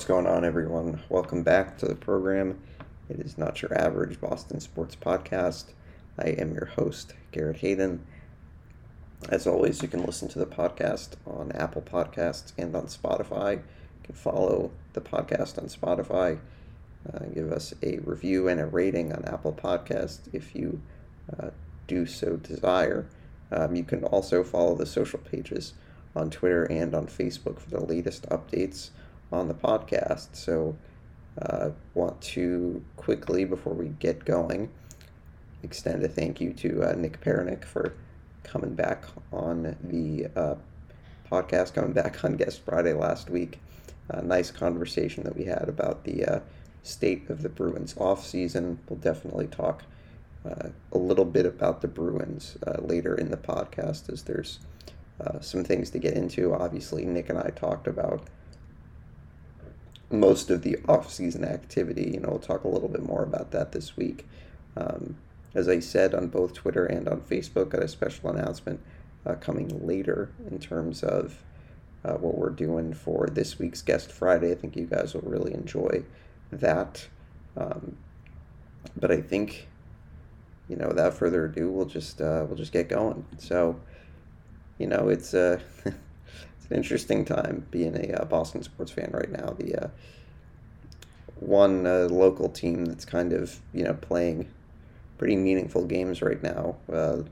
What's going on, everyone? Welcome back to the program. It is not your average Boston sports podcast. I am your host, Garrett Hayden. As always, you can listen to the podcast on Apple Podcasts and on Spotify. You can follow the podcast on Spotify. Uh, give us a review and a rating on Apple Podcasts if you uh, do so desire. Um, you can also follow the social pages on Twitter and on Facebook for the latest updates on the podcast. So, uh, want to quickly, before we get going, extend a thank you to uh, Nick Pernick for coming back on the uh, podcast, coming back on Guest Friday last week. A nice conversation that we had about the uh, state of the Bruins off season. We'll definitely talk uh, a little bit about the Bruins uh, later in the podcast as there's uh, some things to get into. Obviously, Nick and I talked about most of the off-season activity. You know, we'll talk a little bit more about that this week. Um, as I said on both Twitter and on Facebook, got a special announcement uh, coming later in terms of uh, what we're doing for this week's Guest Friday. I think you guys will really enjoy that. Um, but I think, you know, without further ado, we'll just uh, we'll just get going. So, you know, it's uh, an interesting time being a uh, Boston sports fan right now. The uh, one uh, local team that's kind of you know playing pretty meaningful games right now. Uh, the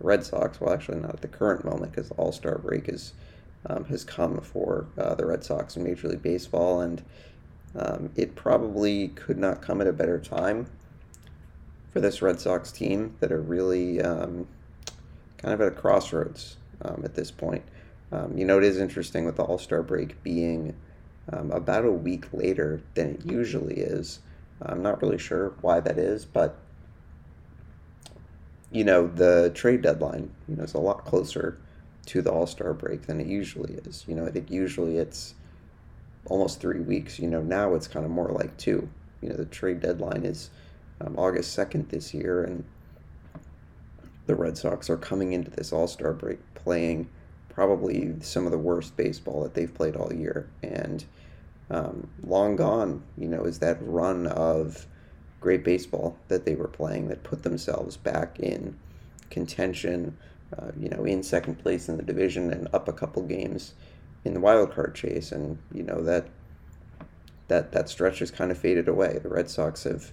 Red Sox, well, actually not at the current moment because the All Star break is um, has come for uh, the Red Sox in Major League Baseball, and um, it probably could not come at a better time for this Red Sox team that are really um, kind of at a crossroads um, at this point. Um, you know, it is interesting with the All Star break being um, about a week later than it usually is. I'm not really sure why that is, but you know, the trade deadline, you know, is a lot closer to the All Star break than it usually is. You know, I think usually it's almost three weeks. You know, now it's kind of more like two. You know, the trade deadline is um, August 2nd this year, and the Red Sox are coming into this All Star break playing probably some of the worst baseball that they've played all year. And um, long gone, you know, is that run of great baseball that they were playing that put themselves back in contention, uh, you know, in second place in the division and up a couple games in the wild card chase. And, you know, that that that stretch has kind of faded away. The Red Sox have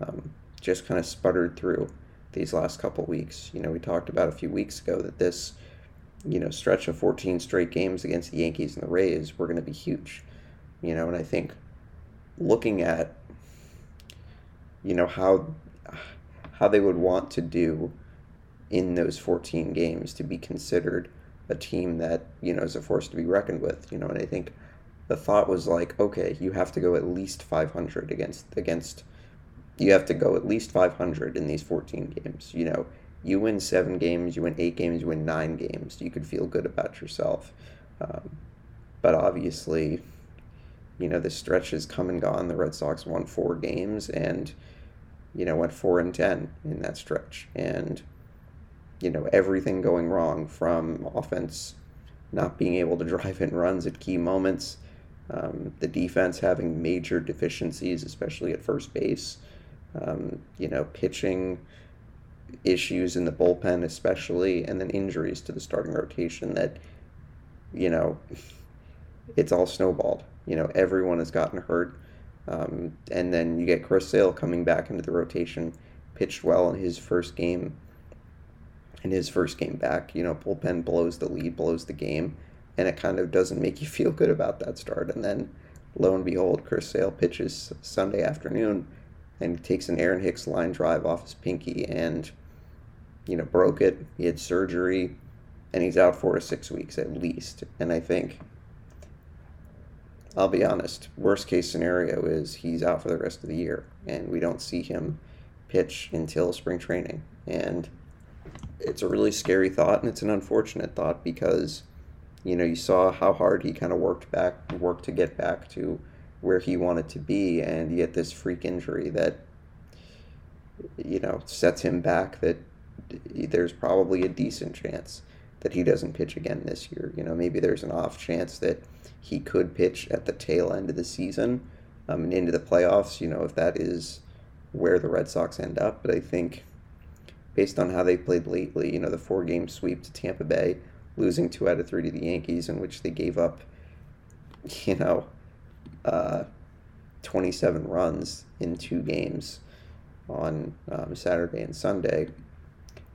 um, just kind of sputtered through these last couple weeks. You know, we talked about a few weeks ago that this you know stretch of 14 straight games against the Yankees and the Rays were going to be huge. You know, and I think looking at you know how how they would want to do in those 14 games to be considered a team that you know is a force to be reckoned with. You know, and I think the thought was like, okay, you have to go at least 500 against against. You have to go at least 500 in these 14 games. You know, you win seven games, you win eight games, you win nine games, you could feel good about yourself. Um, but obviously, you know, the stretch has come and gone. The Red Sox won four games and, you know, went four and 10 in that stretch. And, you know, everything going wrong from offense not being able to drive in runs at key moments, um, the defense having major deficiencies, especially at first base, um, you know, pitching issues in the bullpen, especially, and then injuries to the starting rotation that, you know, it's all snowballed. You know, everyone has gotten hurt. Um, and then you get Chris Sale coming back into the rotation, pitched well in his first game. In his first game back, you know, bullpen blows the lead, blows the game, and it kind of doesn't make you feel good about that start. And then, lo and behold, Chris Sale pitches Sunday afternoon and takes an Aaron Hicks line drive off his pinky and, you know, broke it. He had surgery, and he's out four to six weeks at least. And I think, I'll be honest, worst case scenario is he's out for the rest of the year, and we don't see him pitch until spring training. And it's a really scary thought, and it's an unfortunate thought because, you know, you saw how hard he kind of worked back, worked to get back to where he wanted to be, and you get this freak injury that you know sets him back. That there's probably a decent chance that he doesn't pitch again this year. You know, maybe there's an off chance that he could pitch at the tail end of the season um, and into the playoffs. You know, if that is where the Red Sox end up, but I think based on how they played lately, you know, the four game sweep to Tampa Bay, losing two out of three to the Yankees, in which they gave up, you know, uh, 27 runs in two games on um, Saturday and Sunday,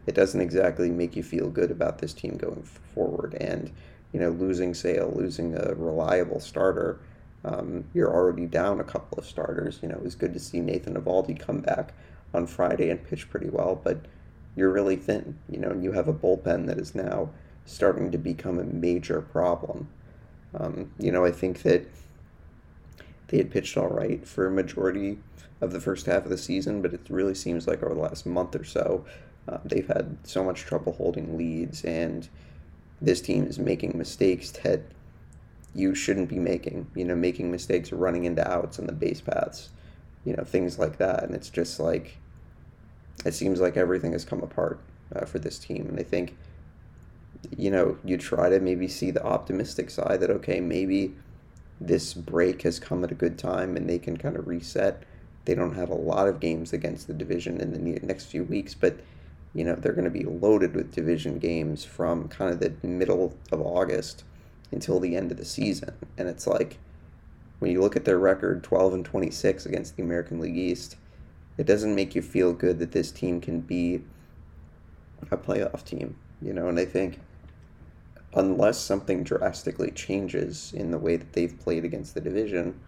it doesn't exactly make you feel good about this team going forward. And, you know, losing Sale, losing a reliable starter, um, you're already down a couple of starters. You know, it was good to see Nathan Eovaldi come back on Friday and pitch pretty well, but you're really thin, you know, and you have a bullpen that is now starting to become a major problem. Um, you know, I think that they had pitched all right for a majority of the first half of the season, but it really seems like over the last month or so, uh, they've had so much trouble holding leads, and this team is making mistakes that you shouldn't be making. You know, making mistakes running into outs on the base paths, you know, things like that. And it's just like, it seems like everything has come apart uh, for this team. And I think, you know, you try to maybe see the optimistic side that, okay, maybe this break has come at a good time and they can kind of reset. They don't have a lot of games against the division in the next few weeks, but you know they're going to be loaded with division games from kind of the middle of August until the end of the season. And it's like when you look at their record 12 and 26 against the American League East, it doesn't make you feel good that this team can be a playoff team, you know, and I think unless something drastically changes in the way that they've played against the division,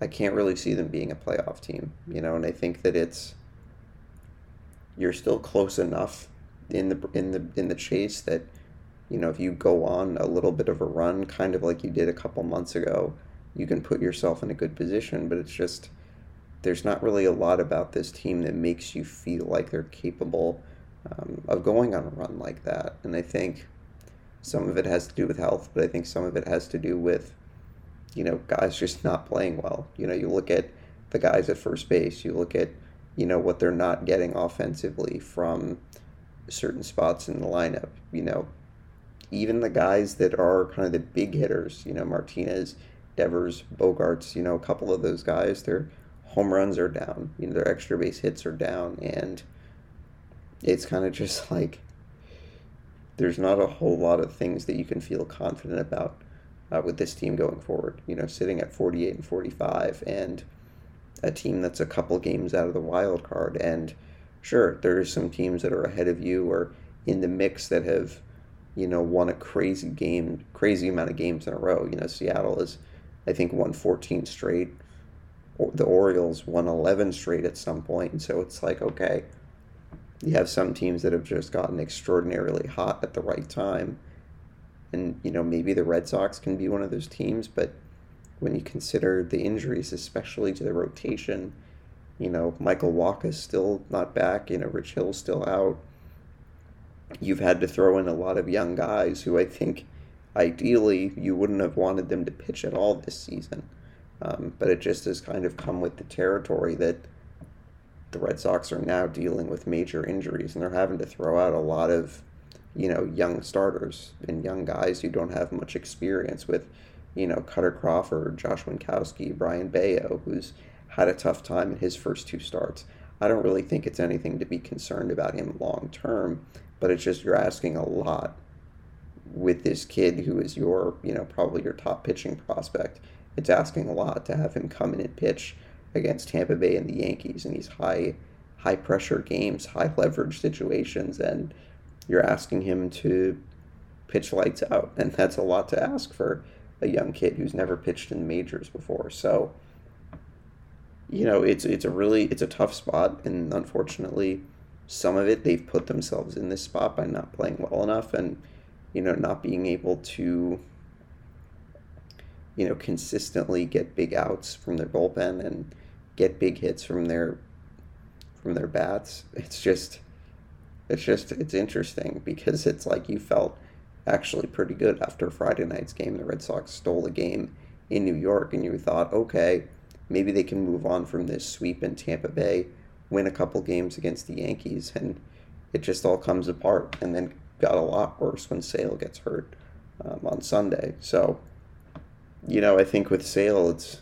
I can't really see them being a playoff team, you know, and I think that it's you're still close enough in the in the in the chase that you know if you go on a little bit of a run, kind of like you did a couple months ago, you can put yourself in a good position. But it's just there's not really a lot about this team that makes you feel like they're capable um, of going on a run like that. And I think some of it has to do with health, but I think some of it has to do with you know guys just not playing well. You know, you look at the guys at first base, you look at you know what they're not getting offensively from certain spots in the lineup. You know, even the guys that are kind of the big hitters, you know, Martinez, Devers, Bogaerts, you know, a couple of those guys, their home runs are down, you know, their extra base hits are down, and it's kind of just like there's not a whole lot of things that you can feel confident about uh, with this team going forward. You know, sitting at 48 and 45 and a team that's a couple games out of the wild card. And sure, there are some teams that are ahead of you or in the mix that have, you know, won a crazy game, crazy amount of games in a row. You know, Seattle is, I think, won 14 straight. The Orioles won 11 straight at some point. And so it's like, okay, you have some teams that have just gotten extraordinarily hot at the right time. And, you know, maybe the Red Sox can be one of those teams, but when you consider the injuries, especially to the rotation. You know, Michael Wacha's still not back. You know, Rich Hill's still out. You've had to throw in a lot of young guys who I think ideally you wouldn't have wanted them to pitch at all this season. Um, but it just has kind of come with the territory that the Red Sox are now dealing with major injuries and they're having to throw out a lot of, you know, young starters and young guys who don't have much experience with you know, Kutter Crawford, Josh Winckowski, Brayan Bello, who's had a tough time in his first two starts. I don't really think it's anything to be concerned about him long term, but it's just you're asking a lot with this kid who is your, you know, probably your top pitching prospect. It's asking a lot to have him come in and pitch against Tampa Bay and the Yankees in these high high pressure games, high leverage situations and you're asking him to pitch lights out. And that's a lot to ask for a young kid who's never pitched in majors before. So, you know, it's it's a really it's a tough spot, and unfortunately, some of it they've put themselves in this spot by not playing well enough, and you know, not being able to, you know, consistently get big outs from their bullpen. And get big hits from their from their bats. It's just it's just it's interesting because it's like you felt actually pretty good after Friday night's game. The Red Sox stole a game in New York, and you thought, okay, maybe they can move on from this sweep in Tampa Bay, win a couple games against the Yankees, and it just all comes apart. And then got a lot worse when Sale gets hurt um, on Sunday. So, you know, I think with Sale, it's,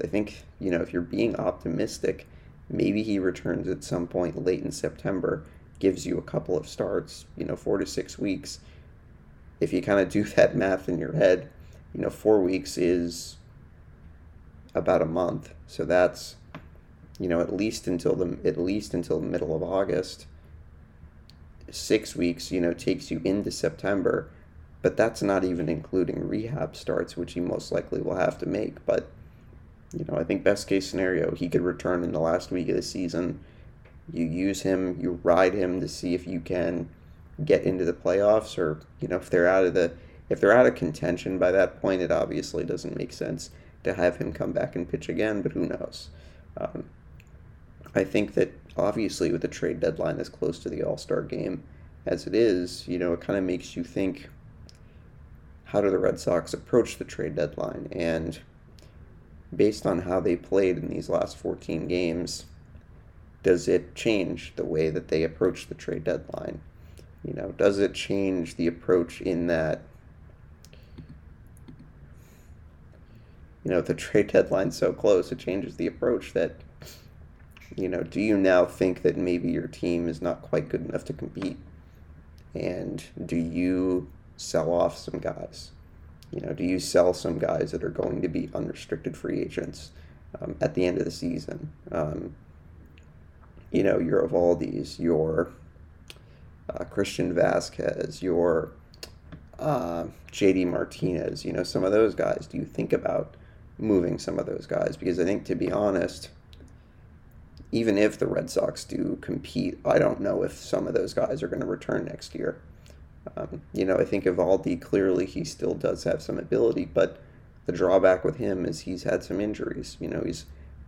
I think, you know, if you're being optimistic, maybe he returns at some point late in September, gives you a couple of starts, you know, four to six weeks. If you kind of do that math in your head, you know, four weeks is about a month. So that's, you know, at least until the at least until the middle of August. Six weeks, you know, takes you into September, but that's not even including rehab starts, which he most likely will have to make. But you know, I think best case scenario, he could return in the last week of the season. You use him, you ride him to see if you can get into the playoffs, or you know, if they're out of the if they're out of contention by that point, it obviously doesn't make sense to have him come back and pitch again. But who knows? Um, I think that obviously with the trade deadline as close to the All Star game as it is, you know, it kind of makes you think how do the Red Sox approach the trade deadline? And based on how they played in these last 14 games, does it change the way that they approach the trade deadline? You know, does it change the approach in that, you know, the trade deadline's so close, it changes the approach that, you know, do you now think that maybe your team is not quite good enough to compete? And do you sell off some guys? You know, do you sell some guys that are going to be unrestricted free agents um, at the end of the season? Um, you know, your Eovaldi's, your uh, Christian Vazquez, your uh, JD Martinez, you know, some of those guys. Do you think about moving some of those guys? Because I think, to be honest, even if the Red Sox do compete, I don't know if some of those guys are going to return next year. Um, you know, I think Eovaldi clearly he still does have some ability, but the drawback with him is he's had some injuries. You know, he's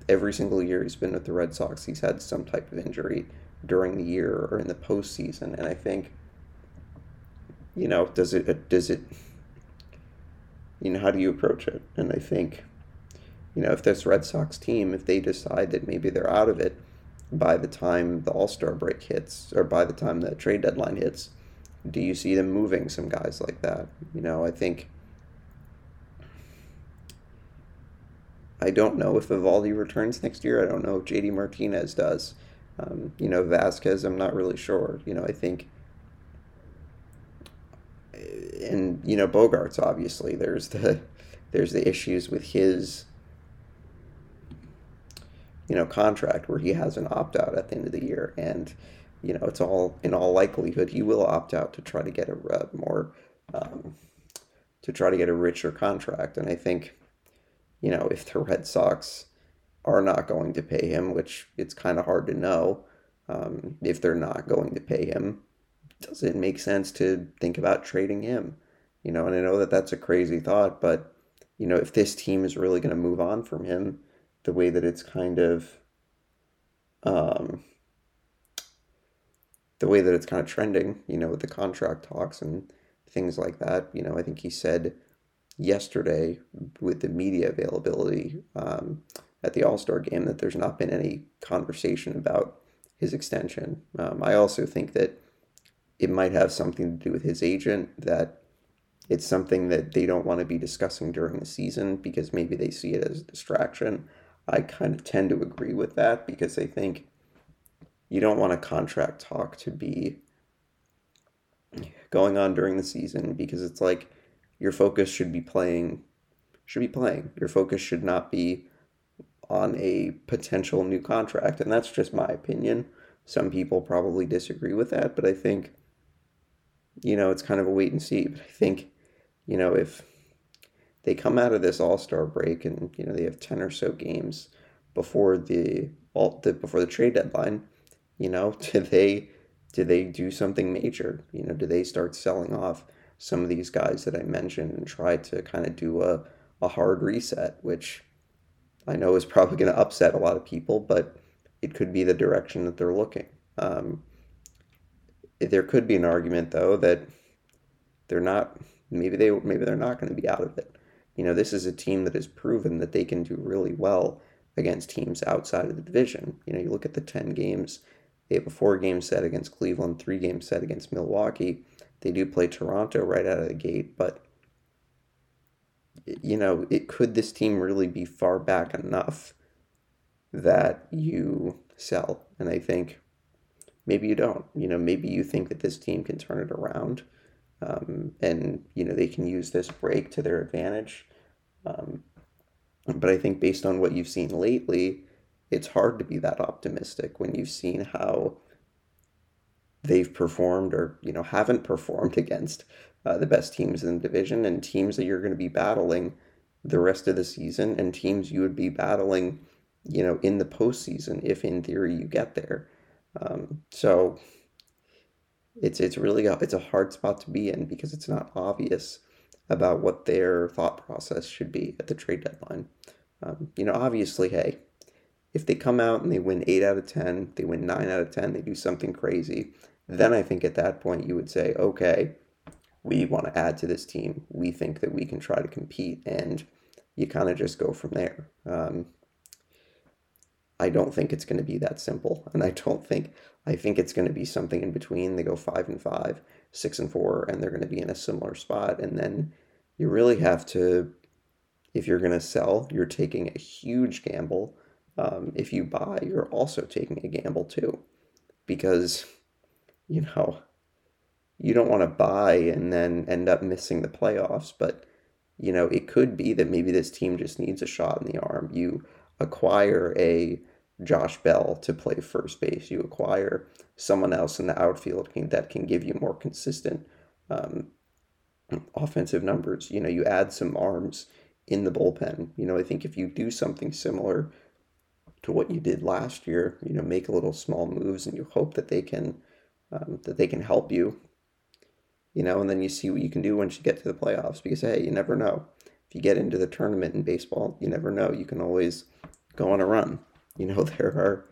every single year he's been with the Red Sox, he's had some type of injury during the year or in the postseason, and I think, you know, does it does it, you know, how do you approach it? And I think, you know, if this Red Sox team, if they decide that maybe they're out of it by the time the All Star break hits or by the time the trade deadline hits do you see them moving some guys like that? You know, I think I don't know if Eovaldi returns next year. I don't know if JD Martinez does. Um, you know, Vazquez, I'm not really sure. You know, I think, and you know, Bogaerts obviously. There's the there's the issues with his you know contract where he has an opt out at the end of the year, and you know, it's all in all likelihood he will opt out to try to get a uh, more um, to try to get a richer contract. And I think, you know, if the Red Sox are not going to pay him, which it's kind of hard to know, um, if they're not going to pay him, does it make sense to think about trading him? You know, and I know that that's a crazy thought, but you know, if this team is really going to move on from him, the way that it's kind of um, the way that it's kind of trending, you know, with the contract talks and things like that. You know, I think he said yesterday with the media availability um, at the All Star game that there's not been any conversation about his extension. Um, I also think that it might have something to do with his agent, that it's something that they don't want to be discussing during the season because maybe they see it as a distraction. I kind of tend to agree with that because I think you don't want a contract talk to be going on during the season because it's like your focus should be playing should be playing. Your focus should not be on a potential new contract and that's just my opinion. Some people probably disagree with that, but I think you know, it's kind of a wait and see, but I think you know, if they come out of this All-Star break and you know, they have 10 or so games before the all the before the trade deadline, you know, do they do they do something major? You know, do they start selling off some of these guys that I mentioned and try to kind of do a, a hard reset, which I know is probably going to upset a lot of people, but it could be the direction that they're looking. Um, there could be an argument though that they're not maybe they maybe they're not going to be out of it. You know, this is a team that has proven that they can do really well against teams outside of the division. You know, you look at the 10 games they have a four game set against Cleveland, three game set against Milwaukee. They do play Toronto right out of the gate, but you know, it could this team really be far back enough that you sell? And I think maybe you don't. You know, maybe you think that this team can turn it around, um, and you know they can use this break to their advantage. Um, but I think based on what you've seen lately, it's hard to be that optimistic when you've seen how they've performed or you know haven't performed against uh, the best teams in the division and teams that you're going to be battling the rest of the season and teams you would be battling you know in the postseason if in theory you get there um, so it's it's really a, it's a hard spot to be in because it's not obvious about what their thought process should be at the trade deadline. Um, you know, obviously, hey, if they come out and they win eight out of ten, they win nine out of ten, they do something crazy, then I think at that point you would say, okay, we want to add to this team. We think that we can try to compete, and you kind of just go from there. Um, I don't think it's going to be that simple, and I don't think I think it's going to be something in between. They go five and five, six and four, and they're going to be in a similar spot. And then you really have to, if you're going to sell, you're taking a huge gamble. Um, if you buy, you're also taking a gamble too, because you know you don't want to buy and then end up missing the playoffs. But you know it could be that maybe this team just needs a shot in the arm. You acquire a Josh Bell to play first base. You acquire someone else in the outfield that can give you more consistent um, offensive numbers. You know, you add some arms in the bullpen. You know, I think if you do something similar to what you did last year, you know, make a little small moves and you hope that they can um, that they can help you. You know, and then you see what you can do once you get to the playoffs because hey, you never know. If you get into the tournament in baseball, you never know. You can always go on a run. You know, there are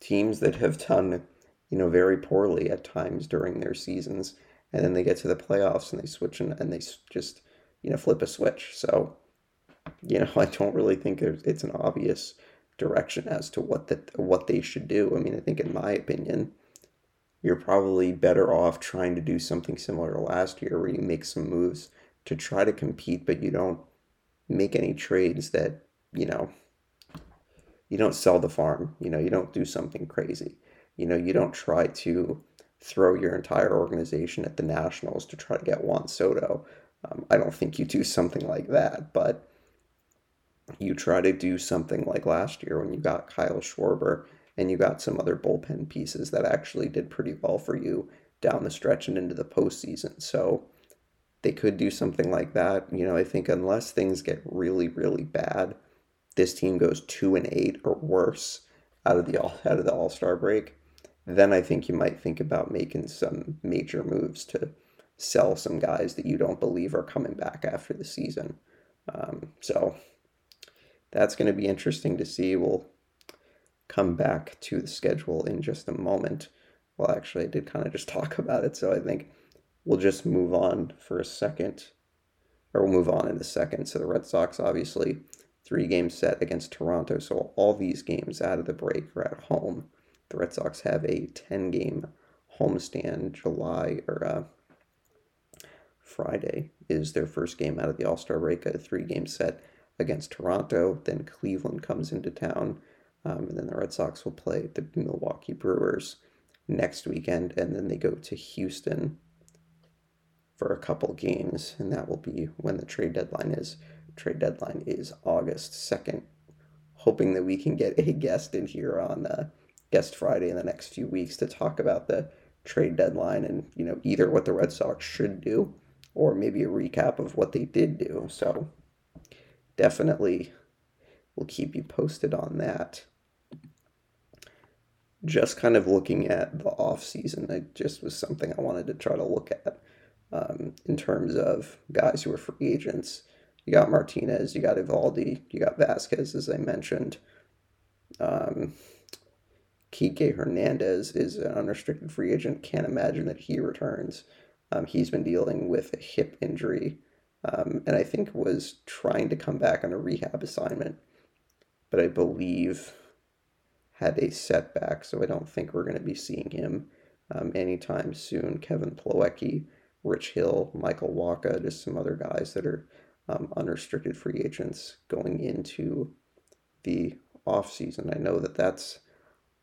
teams that have done, you know, very poorly at times during their seasons, and then they get to the playoffs and they switch and, and they just, you know, flip a switch. So, you know, I don't really think it's an obvious direction as to what that what they should do. I mean, I think in my opinion, you're probably better off trying to do something similar to last year where you make some moves to try to compete, but you don't make any trades that, you know, you don't sell the farm. You know, you don't do something crazy. You know, you don't try to throw your entire organization at the Nationals to try to get Juan Soto. Um, I don't think you do something like that, but you try to do something like last year when you got Kyle Schwarber and you got some other bullpen pieces that actually did pretty well for you down the stretch and into the postseason. So they could do something like that. You know, I think unless things get really, really bad, this team goes two and eight or worse out of the all out of the All Star break, then I think you might think about making some major moves to sell some guys that you don't believe are coming back after the season. Um, so that's going to be interesting to see. We'll come back to the schedule in just a moment. Well, actually, I did kind of just talk about it, so I think we'll just move on for a second, or we'll move on in a second. So the Red Sox obviously three game set against Toronto. So all these games out of the break are at home. The Red Sox have a 10 game homestand. July or uh, Friday is their first game out of the All Star break, a three game set against Toronto. Then Cleveland comes into town. Um, and then the Red Sox will play the Milwaukee Brewers next weekend. And then they go to Houston for a couple games. And that will be when the trade deadline is trade deadline is August 2nd. Hoping that we can get a guest in here on uh, Guest Friday in the next few weeks to talk about the trade deadline and, you know, either what the Red Sox should do or maybe a recap of what they did do. So definitely we'll keep you posted on that. Just kind of looking at the off season, it just was something I wanted to try to look at um, in terms of guys who are free agents you got Martinez, you got Eovaldi, you got Vazquez, as I mentioned. Um, Kike Hernandez is an unrestricted free agent. Can't imagine that he returns. Um, he's been dealing with a hip injury um, and I think was trying to come back on a rehab assignment, but I believe had a setback, so I don't think we're going to be seeing him um, anytime soon. Kevin Plawecki, Rich Hill, Michael Wacha, just some other guys that are um, unrestricted free agents going into the offseason. I know that that's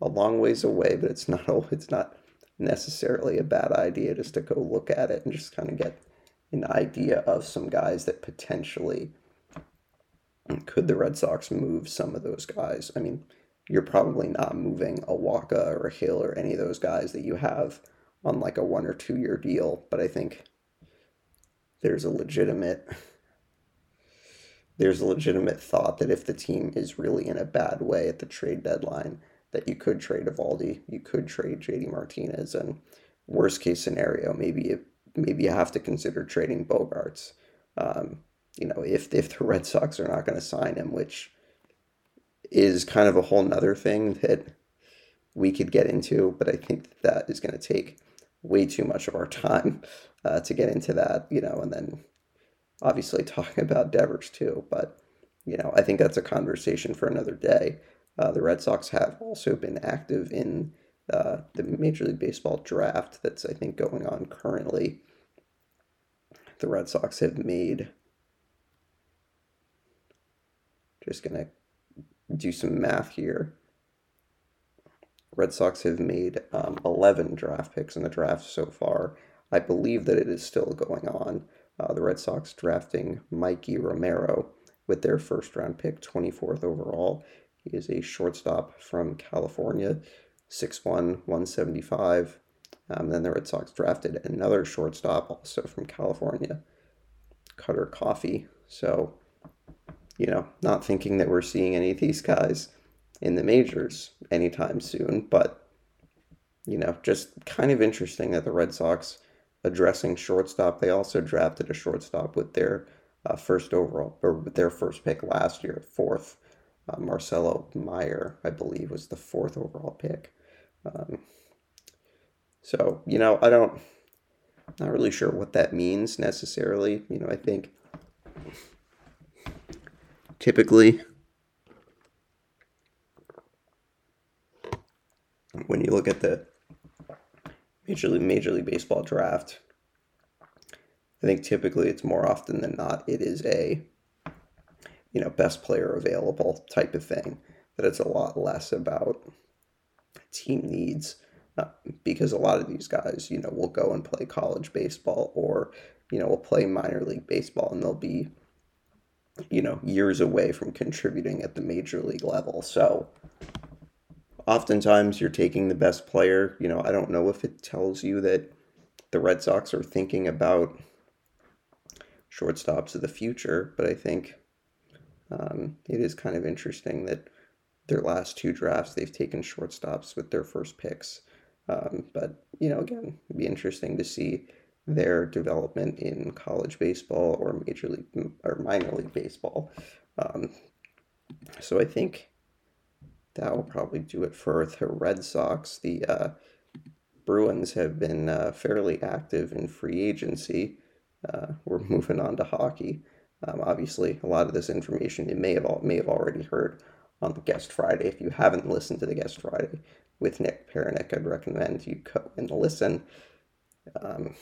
a long ways away, but it's not it's not necessarily a bad idea just to go look at it and just kind of get an idea of some guys that potentially could the Red Sox move some of those guys. I mean, you're probably not moving a Wacha or a Hill or any of those guys that you have on like a one or two year deal, but I think there's a legitimate there's a legitimate thought that if the team is really in a bad way at the trade deadline, that you could trade Eovaldi, you could trade JD Martinez, and worst case scenario, maybe it, maybe you have to consider trading Bogaerts. Um, you know, if if the Red Sox are not going to sign him, which is kind of a whole nother thing that we could get into, but I think that, is going to take way too much of our time uh, to get into that, you know, and then obviously talking about Devers too. But, you know, I think that's a conversation for another day. Uh, the Red Sox have also been active in uh, the Major League Baseball draft that's, I think, going on currently. The Red Sox have made, just going to do some math here. Red Sox have made um, 11 draft picks in the draft so far. I believe that it is still going on. Uh, the Red Sox drafting Mikey Romero with their first round pick, 24th overall. He is a shortstop from California, 6'1, 175. Um, then the Red Sox drafted another shortstop, also from California, Cutter Coffey. So, you know, not thinking that we're seeing any of these guys in the majors anytime soon, but, you know, just kind of interesting that the Red Sox addressing shortstop. They also drafted a shortstop with their uh, first overall, or with their first pick last year, fourth. Uh, Marcelo Mayer, I believe, was the fourth overall pick. Um, so, you know, I don't, not really sure what that means necessarily. You know, I think typically when you look at the Major League, Major League Baseball draft, I think typically it's more often than not, it is a you know, best player available type of thing. That it's a lot less about team needs uh, because a lot of these guys, you know, will go and play college baseball or, you know, will play minor league baseball and they'll be, you know, years away from contributing at the major league level. So oftentimes you're taking the best player. You know, I don't know if it tells you that the Red Sox are thinking about shortstops of the future, but I think um, it is kind of interesting that their last two drafts they've taken shortstops with their first picks. Um, but you know, again, it'd be interesting to see their development in college baseball or major league or minor league baseball. Um, so I think that will probably do it for the Red Sox. The uh, Bruins have been uh, fairly active in free agency. Uh, we're moving on to hockey. Um, obviously, a lot of this information you may have all, may have already heard on the Guest Friday. If you haven't listened to the Guest Friday with Nick Perinick, I'd recommend you go and listen. Um,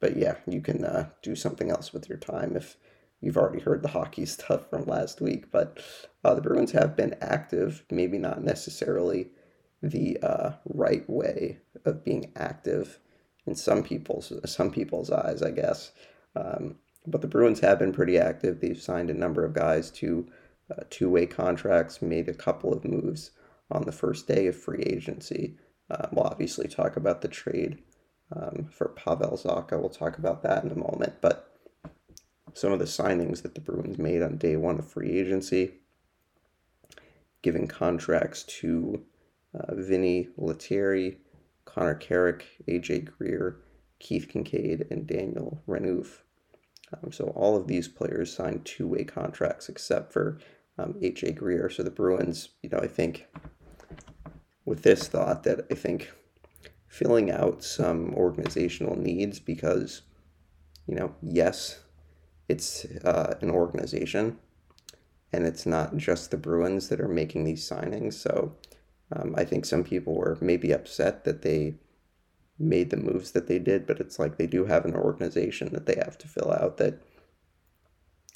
but yeah, you can uh, do something else with your time if you've already heard the hockey stuff from last week. But uh, the Bruins have been active, maybe not necessarily the uh, right way of being active in some people's some people's eyes, I guess. Um, but the Bruins have been pretty active. They've signed a number of guys to uh, two way contracts, made a couple of moves on the first day of free agency. Uh, we'll obviously talk about the trade um, for Pavel Zacha. We'll talk about that in a moment. But some of the signings that the Bruins made on day one of free agency, giving contracts to uh, Vinny Lettieri, Connor Carrick, AJ Greer, Keith Kinkaid, and Daniel Renouf. Um, so all of these players signed two-way contracts except for um, H.A. Greer. So the Bruins, you know, I think with this thought that I think filling out some organizational needs because, you know, yes, it's uh, an organization and it's not just the Bruins that are making these signings. So Um, I think some people were maybe upset that they made the moves that they did, but it's like they do have an organization that they have to fill out that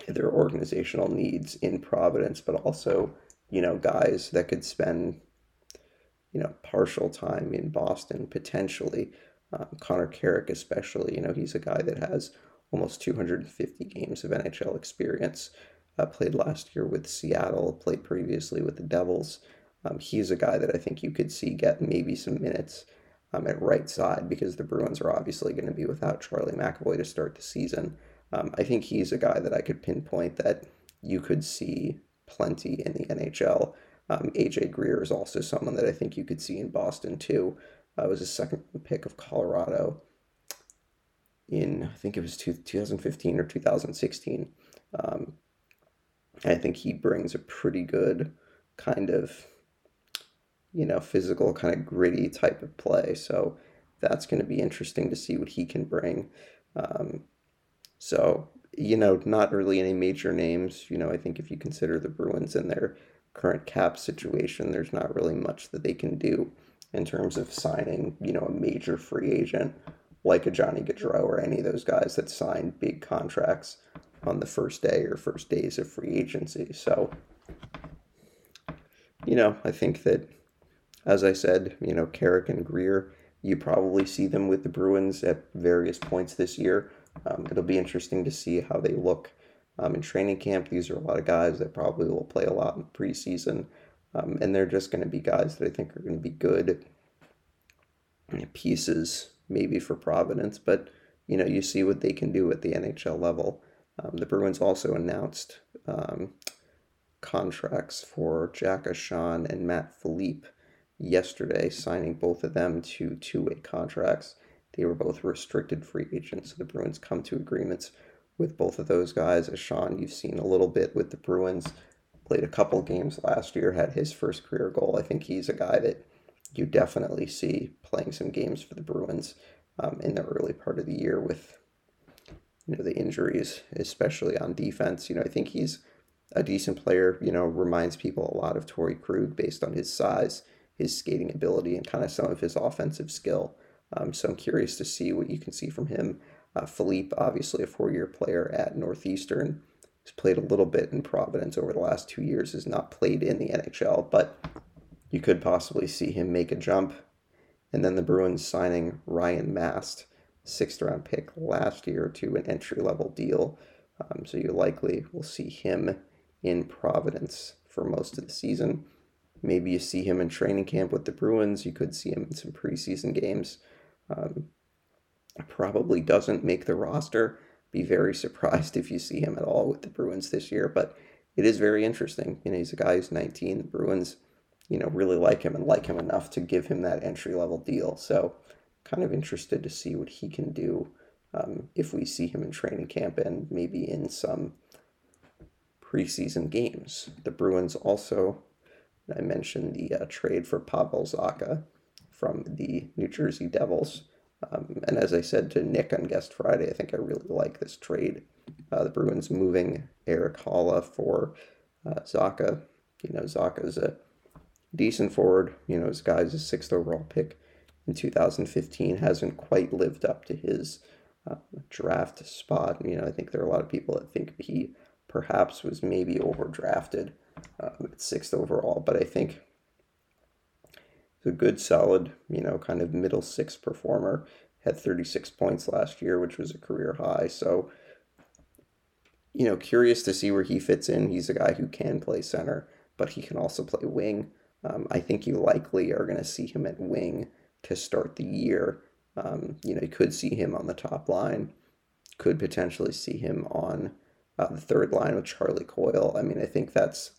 their organizational needs in Providence, but also, you know, guys that could spend, you know, partial time in Boston potentially. Um, Connor Carrick, especially, you know, he's a guy that has almost 250 games of NHL experience. Uh, played last year with Seattle, played previously with the Devils. Um, he's a guy that I think you could see get maybe some minutes um, at right side because the Bruins are obviously going to be without Charlie McAvoy to start the season. Um, I think he's a guy that I could pinpoint that you could see plenty in the NHL. Um, AJ Greer is also someone that I think you could see in Boston too. Uh, was a second pick of Colorado in I think it was two, 2015 or 2016. Um, I think he brings a pretty good kind of you know, physical, kind of gritty type of play. So that's going to be interesting to see what he can bring. Um, so, you know, not really any major names. You know, I think if you consider the Bruins and their current cap situation, there's not really much that they can do in terms of signing, you know, a major free agent like a Johnny Gaudreau or any of those guys that signed big contracts on the first day or first days of free agency. So, you know, I think that as I said, you know, Carrick and Greer, you probably see them with the Bruins at various points this year. Um, it'll be interesting to see how they look um, in training camp. These are a lot of guys that probably will play a lot in preseason, um, and they're just going to be guys that I think are going to be good pieces, maybe for Providence. But you know, you see what they can do at the NHL level. Um, the Bruins also announced um, contracts for Jack Ahcan and Matt Filipe yesterday, signing both of them to two way contracts. They were both restricted free agents, so the Bruins come to agreements with both of those guys. Ahcan, you've seen a little bit with the Bruins, played a couple games last year, had his first career goal. I think he's a guy that you definitely see playing some games for the Bruins um, in the early part of the year with you know the injuries, especially on defense. You know, I think he's a decent player. You know, reminds people a lot of Torey Krug based on his size his skating ability and kind of some of his offensive skill. Um, so I'm curious to see what you can see from him. Uh, Filipe, obviously a four-year player at Northeastern, has played a little bit in Providence over the last two years. Has not played in the NHL, but you could possibly see him make a jump. And then the Bruins signing Ryan Mast, sixth round pick last year, to an entry level deal. Um, so you likely will see him in Providence for most of the season. Maybe you see him in training camp with the Bruins. You could see him in some preseason games. Um, probably doesn't make the roster. Be very surprised if you see him at all with the Bruins this year, but it is very interesting. You know, he's a guy who's 19. The Bruins, you know, really like him and like him enough to give him that entry level deal. So, kind of interested to see what he can do um, if we see him in training camp and maybe in some preseason games. The Bruins also I mentioned the uh, trade for Pavel Zacha from the New Jersey Devils. Um, and as I said to Nick on Guest Friday, I think I really like this trade. Uh, the Bruins moving Erik Haula for uh, Zacha. You know, Zacha's a decent forward. You know, his guy's a sixth overall pick in 2015. Hasn't quite lived up to his uh, draft spot. You know, I think there are a lot of people that think he perhaps was maybe overdrafted uh, sixth overall. But I think it's a good, solid, you know, kind of middle six performer. Had 36 points last year, which was a career high. So, you know, curious to see where he fits in. He's a guy who can play center, but he can also play wing. Um, I think you likely are going to see him at wing to start the year. Um, you know, you could see him on the top line, could potentially see him on uh, the third line with Charlie Coyle. I mean, I think that's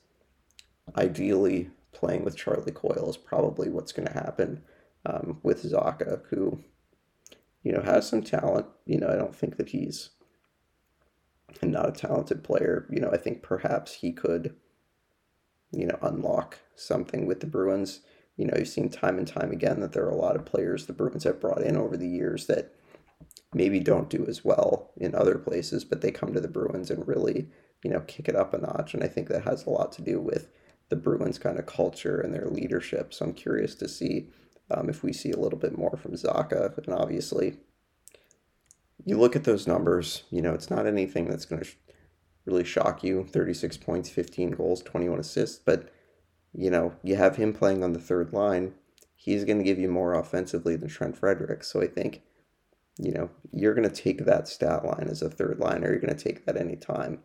ideally playing with Charlie Coyle is probably what's going to happen um, with Zacha, who, you know, has some talent. You know, I don't think that he's not a talented player. You know, I think perhaps he could, you know, unlock something with the Bruins. You know, you've seen time and time again that there are a lot of players the Bruins have brought in over the years that maybe don't do as well in other places, but they come to the Bruins and really, you know, kick it up a notch. And I think that has a lot to do with the Bruins kind of culture and their leadership. So I'm curious to see um, if we see a little bit more from Zacha. And obviously, you look at those numbers, you know, it's not anything that's going to sh- really shock you 36 points, 15 goals, 21 assists. But, you know, you have him playing on the third line. He's going to give you more offensively than Trent Frederic. So I think, you know, you're going to take that stat line as a third liner. You're going to take that anytime.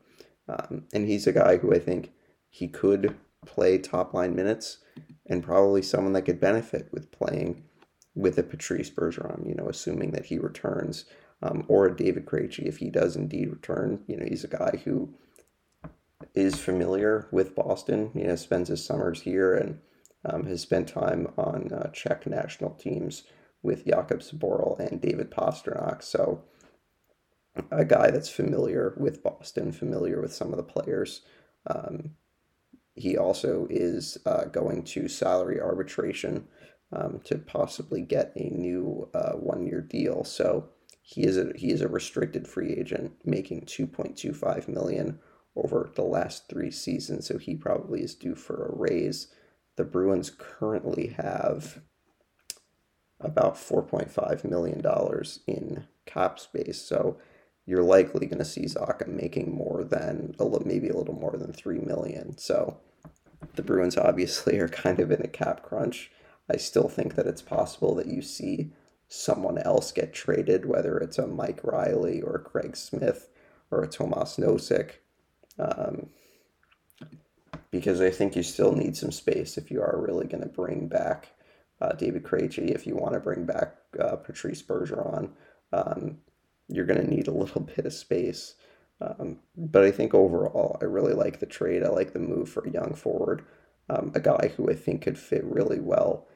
Um, and he's a guy who I think he could play top line minutes and probably someone that could benefit with playing with a Patrice Bergeron, you know, assuming that he returns, um, or a David Krejci if he does indeed return. You know, he's a guy who is familiar with Boston, you know, spends his summers here and um, has spent time on uh, Czech national teams with Jakub Zboril and David Pastrnak. So, a guy that's familiar with Boston, familiar with some of the players. Um, he also is uh, going to salary arbitration um, to possibly get a new uh, one-year deal. So he is a he is a restricted free agent, making two point two five million over the last three seasons. So he probably is due for a raise. The Bruins currently have about four point five million dollars in cap space. So you're likely going to see Zacha making more than a little, maybe a little more than three million. So the Bruins obviously are kind of in a cap crunch. I still think that it's possible that you see someone else get traded, whether it's a Mike Reilly or Craig Smith or a Tomas Nosek, um, because I think you still need some space if you are really going to bring back uh, David Krejci, if you want to bring back uh, Patrice Bergeron. Um, you're going to need a little bit of space. Um, but I think overall, I really like the trade. I like the move for a young forward, um, a guy who I think could fit really well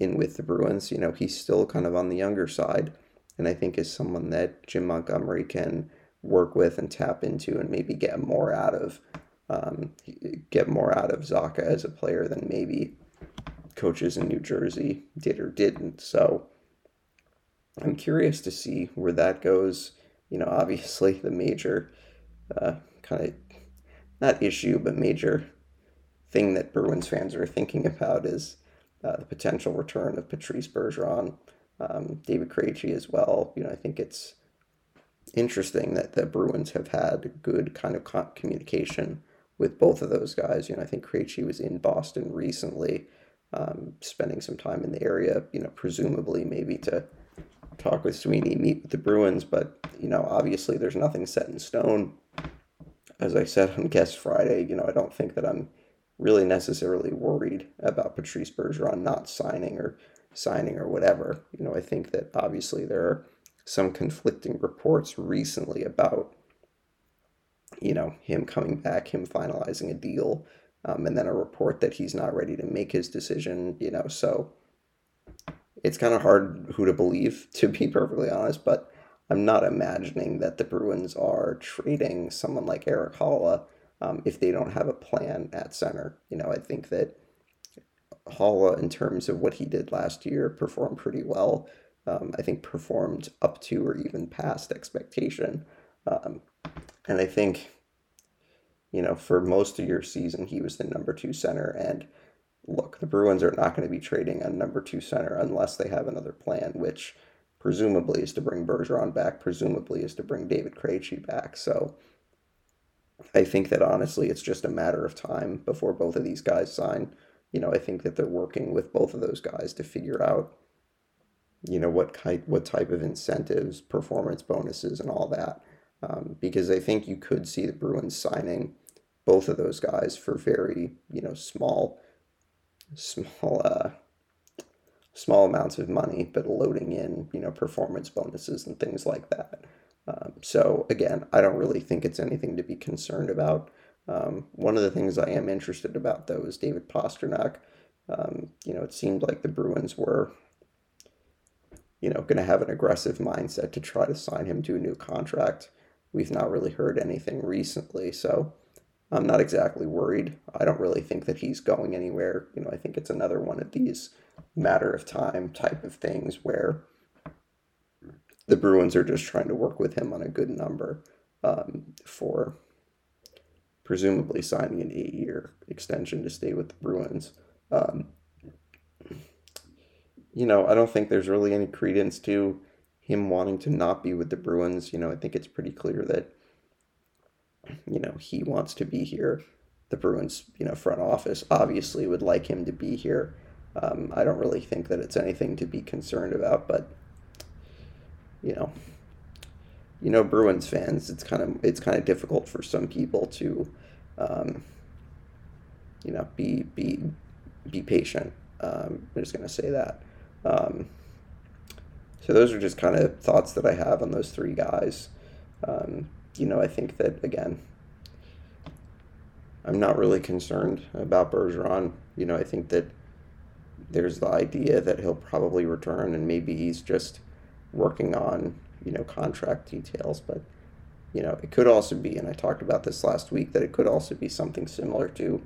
in with the Bruins. You know, he's still kind of on the younger side, and I think is someone that Jim Montgomery can work with and tap into, and maybe get more out of, um, get more out of Zacha as a player than maybe coaches in New Jersey did or didn't. So I'm curious to see where that goes. You know, obviously the major uh, kind of not issue, but major thing that Bruins fans are thinking about is uh, the potential return of Patrice Bergeron, um, David Krejci as well. You know, I think it's interesting that the Bruins have had good kind of communication with both of those guys. You know, I think Krejci was in Boston recently, um, spending some time in the area. You know, presumably maybe to talk with Sweeney, meet with the Bruins, but you know, obviously there's nothing set in stone. As I said on Guest Friday, you know, I don't think that I'm really necessarily worried about Patrice Bergeron not signing or signing or whatever. You know, I think that obviously there are some conflicting reports recently about you know him coming back, him finalizing a deal, um, and then a report that he's not ready to make his decision. You know, so it's kind of hard who to believe, to be perfectly honest, but I'm not imagining that the Bruins are trading someone like Erik Haula um, if they don't have a plan at center. You know, I think that Haula, in terms of what he did last year, performed pretty well. Um, I think performed up to or even past expectation. Um, and I think, you know, for most of your season, he was the number two center. And look, the Bruins are not going to be trading a number two center unless they have another plan, which presumably is to bring Bergeron back, presumably is to bring David Krejci back. So I think that honestly, it's just a matter of time before both of these guys sign. You know, I think that they're working with both of those guys to figure out, you know, what type what type of incentives, performance bonuses, and all that. Um, because I think you could see the Bruins signing both of those guys for very, you know, small small uh, small amounts of money, but loading in you know performance bonuses and things like that. Um, so again, I don't really think it's anything to be concerned about. Um, one of the things I am interested about though is David Pastrnak. Um, you know, it seemed like the Bruins were, you know, going to have an aggressive mindset to try to sign him to a new contract. We've not really heard anything recently, so I'm not exactly worried. I don't really think that he's going anywhere. You know, I think it's another one of these matter of time type of things where the Bruins are just trying to work with him on a good number um, for presumably signing an eight-year extension to stay with the Bruins. Um, you know, I don't think there's really any credence to him wanting to not be with the Bruins. You know, I think it's pretty clear that you know he wants to be here. The Bruins, you know, front office obviously would like him to be here. Um, I don't really think that it's anything to be concerned about, but you know, you know, Bruins fans, it's kind of it's kind of difficult for some people to, um, you know, be be be patient. Um, I'm just gonna say that. Um, so those are just kind of thoughts that I have on those three guys. Um, you know, I think that again, I'm not really concerned about Bergeron. You know, I think that there's the idea that he'll probably return and maybe he's just working on, you know, contract details. But, you know, it could also be, and I talked about this last week, that it could also be something similar to,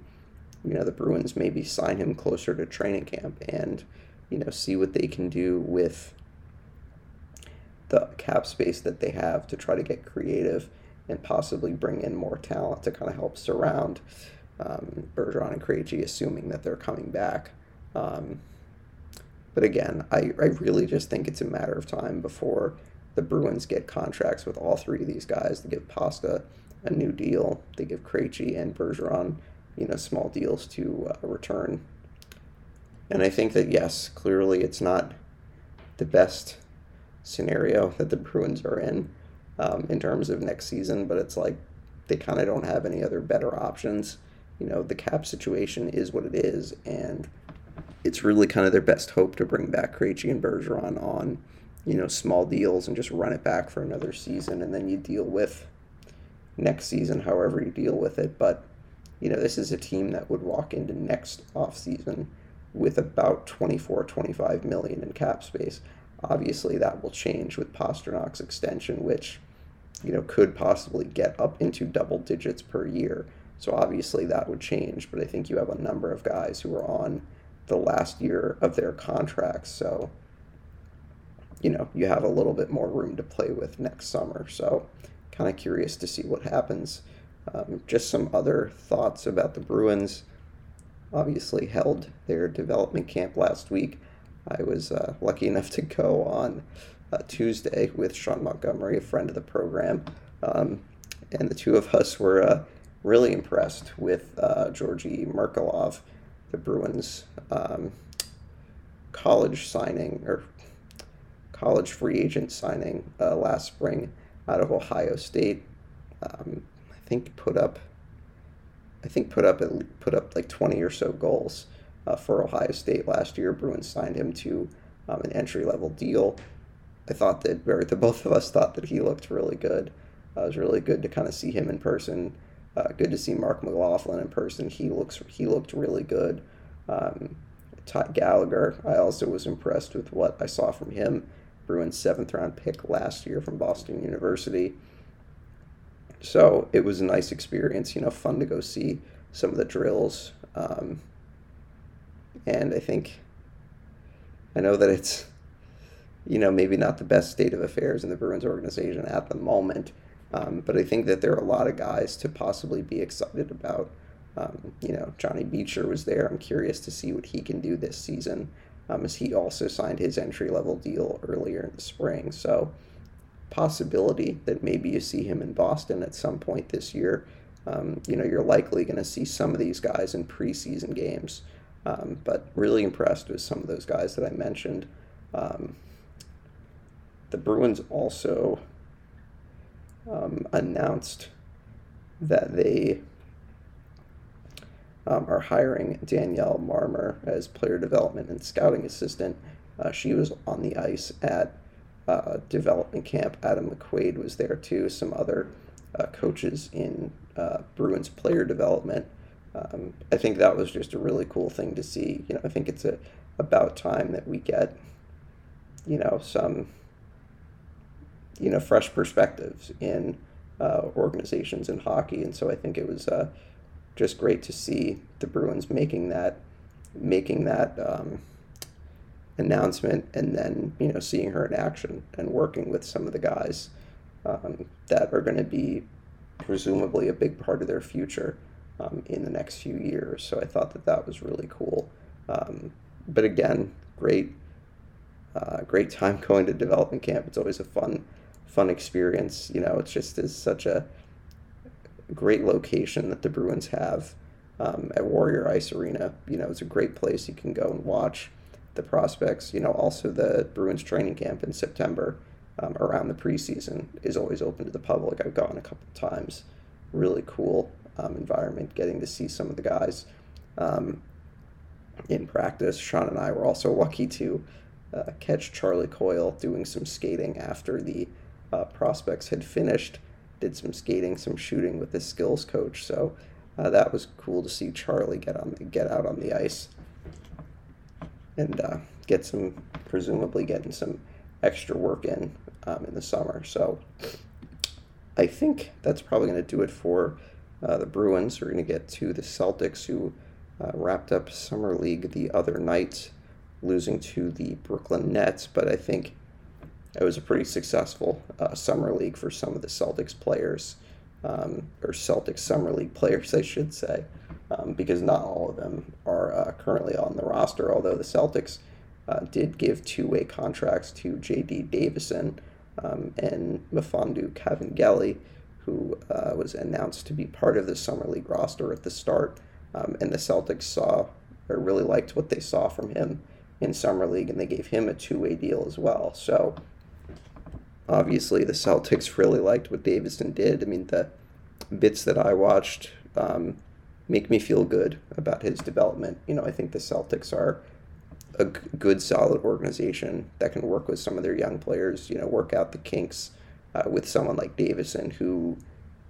you know, the Bruins maybe sign him closer to training camp and, you know, see what they can do with the cap space that they have to try to get creative and possibly bring in more talent to kind of help surround um, Bergeron and Krejci, assuming that they're coming back. Um, but again, I, I really just think it's a matter of time before the Bruins get contracts with all three of these guys. They give Pasta a new deal. They give Krejci and Bergeron, you know, small deals to uh, return. And I think that yes, clearly it's not the best scenario that the Bruins are in um, in terms of next season, but it's like they kind of don't have any other better options. You know, the cap situation is what it is, and it's really kind of their best hope to bring back Krejci and Bergeron on, you know, small deals and just run it back for another season, and then you deal with next season however you deal with it. But you know, this is a team that would walk into next off season with about 24, 25 million in cap space. Obviously, that will change with Pastrnak's extension, which you know could possibly get up into double digits per year. So obviously that would change, but I think you have a number of guys who are on the last year of their contracts, so you know you have a little bit more room to play with next summer. So kind of curious to see what happens. Um, just some other thoughts about the Bruins. Obviously held their development camp last week. I was uh, lucky enough to go on uh, Tuesday with Sean Montgomery, a friend of the program, um, and the two of us were uh, really impressed with uh, Georgi Merkulov, the Bruins' um, college signing or college free agent signing uh, last spring out of Ohio State. Um, I think put up, I think put up put up like twenty or so goals uh, for Ohio State last year. Bruins signed him to um, an entry level deal. I thought that, or the both of us thought that he looked really good. Uh, it was really good to kind of see him in person. Uh, good to see Marc McLaughlin in person. He looks he looked really good. Um, Todd Gallagher, I also was impressed with what I saw from him. Bruins seventh round pick last year from Boston University. So it was a nice experience, you know, fun to go see some of the drills. Um, and I think I know that it's you know maybe not the best state of affairs in the Bruins organization at the moment, um, but I think that there are a lot of guys to possibly be excited about. Um, you know, Johnny Beecher was there. I'm curious to see what he can do this season, um, as he also signed his entry level deal earlier in the spring. So, possibility that maybe you see him in Boston at some point this year. Um, you know, you're likely going to see some of these guys in preseason games. Um, but really impressed with some of those guys that I mentioned. Um, the Bruins also um, announced that they um, are hiring Danielle Marmer as player development and scouting assistant. Uh, she was on the ice at uh, development camp. Adam McQuaid was there too. Some other uh, coaches in uh, Bruins player development um, I think that was just a really cool thing to see. You know, I think it's a, about time that we get, you know, some, you know, fresh perspectives in uh, organizations in hockey, and so I think it was uh, just great to see the Bruins making that, making that um, announcement, and then you know seeing her in action and working with some of the guys um, that are going to be presumably a big part of their future um, in the next few years. So I thought that that was really cool. Um, but again, great, uh, great time going to development camp. It's always a fun, fun experience. You know, it's just is such a great location that the Bruins have um, at Warrior Ice Arena. You know, it's a great place you can go and watch the prospects. You know, also the Bruins training camp in September um, around the preseason is always open to the public. I've gone a couple times. Really cool um, environment, getting to see some of the guys um, in practice. Sean and I were also lucky to uh, catch Charlie Coyle doing some skating after the uh, prospects had finished. Did some skating, some shooting with the skills coach. So uh, that was cool to see Charlie get on get out on the ice and uh, get some presumably getting some extra work in um, in the summer. So I think that's probably going to do it for uh, the Bruins. We're going to get to the Celtics, who uh, wrapped up Summer League the other night, losing to the Brooklyn Nets. But I think it was a pretty successful uh, Summer League for some of the Celtics players, um, or Celtics Summer League players, I should say, um, because not all of them are uh, currently on the roster, although the Celtics. Uh, did give two-way contracts to J.D. Davison, um, and Mfiondu Kabengele, who uh, was announced to be part of the Summer League roster at the start. Um, and the Celtics saw or really liked what they saw from him in Summer League, and they gave him a two way deal as well. So obviously, the Celtics really liked what Davison did. I mean, the bits that I watched um, make me feel good about his development. You know, I think the Celtics are a good, solid organization that can work with some of their young players. You know, work out the kinks uh, with someone like Davison, who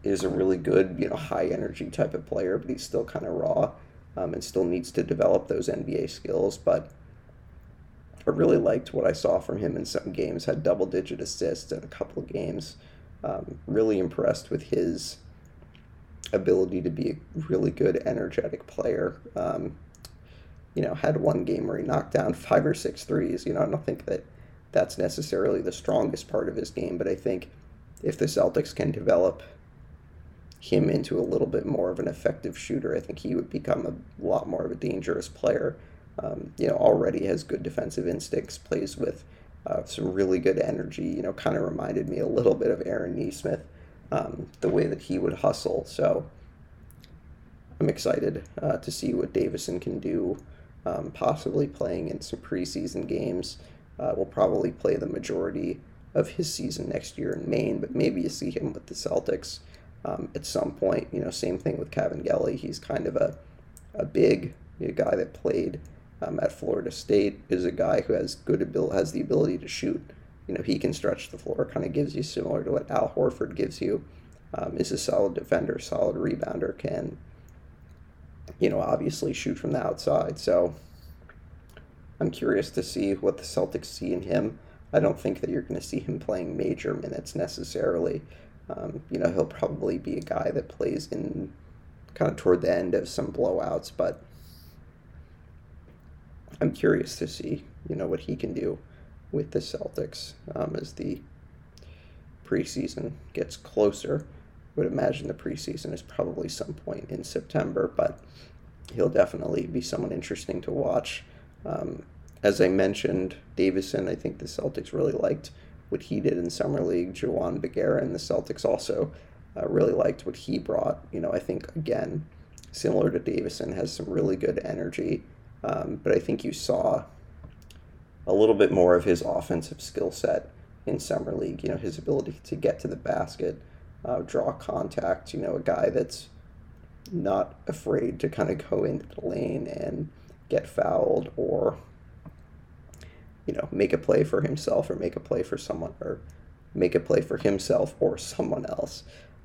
is a really good, you know, high energy type of player, but he's still kind of raw um, and still needs to develop those NBA skills. But I really liked what I saw from him in some games. Had double digit assists in a couple of games. Um, really impressed with his ability to be a really good, energetic player. Um, you know, had one game where he knocked down five or six threes. You know, I don't think that that's necessarily the strongest part of his game, but I think if the Celtics can develop him into a little bit more of an effective shooter, I think he would become a lot more of a dangerous player. Um, you know, already has good defensive instincts, plays with uh, some really good energy. You know, kind of reminded me a little bit of Aaron Nesmith, um, the way that he would hustle. So I'm excited uh, to see what Davison can do um, possibly playing in some preseason games. Uh, will probably play the majority of his season next year in Maine, but maybe you see him with the Celtics um, at some point. You know, same thing with Kevin Kabengele. He's kind of a, a big a guy that played um, at Florida State, is a guy who has good ability, has the ability to shoot. You know, he can stretch the floor, kind of gives you similar to what Al Horford gives you. Um, is a solid defender, solid rebounder, can you know, obviously shoot from the outside. So I'm curious to see what the Celtics see in him. I don't think that you're going to see him playing major minutes necessarily. Um, you know, he'll probably be a guy that plays in kind of toward the end of some blowouts, but I'm curious to see, you know, what he can do with the Celtics um, as the preseason gets closer I would imagine the preseason is probably some point in September, but he'll definitely be someone interesting to watch. Um, as I mentioned, Davison, I think the Celtics really liked what he did in Summer League. Juhann Begarin the Celtics also uh, really liked what he brought. You know, I think, again, similar to Davison, has some really good energy, um, but I think you saw a little bit more of his offensive skill set in Summer League. You know, his ability to get to the basket uh, draw contact. You know, a guy that's not afraid to kind of go into the lane and get fouled or you know make a play for himself or make a play for someone or make a play for himself or someone else.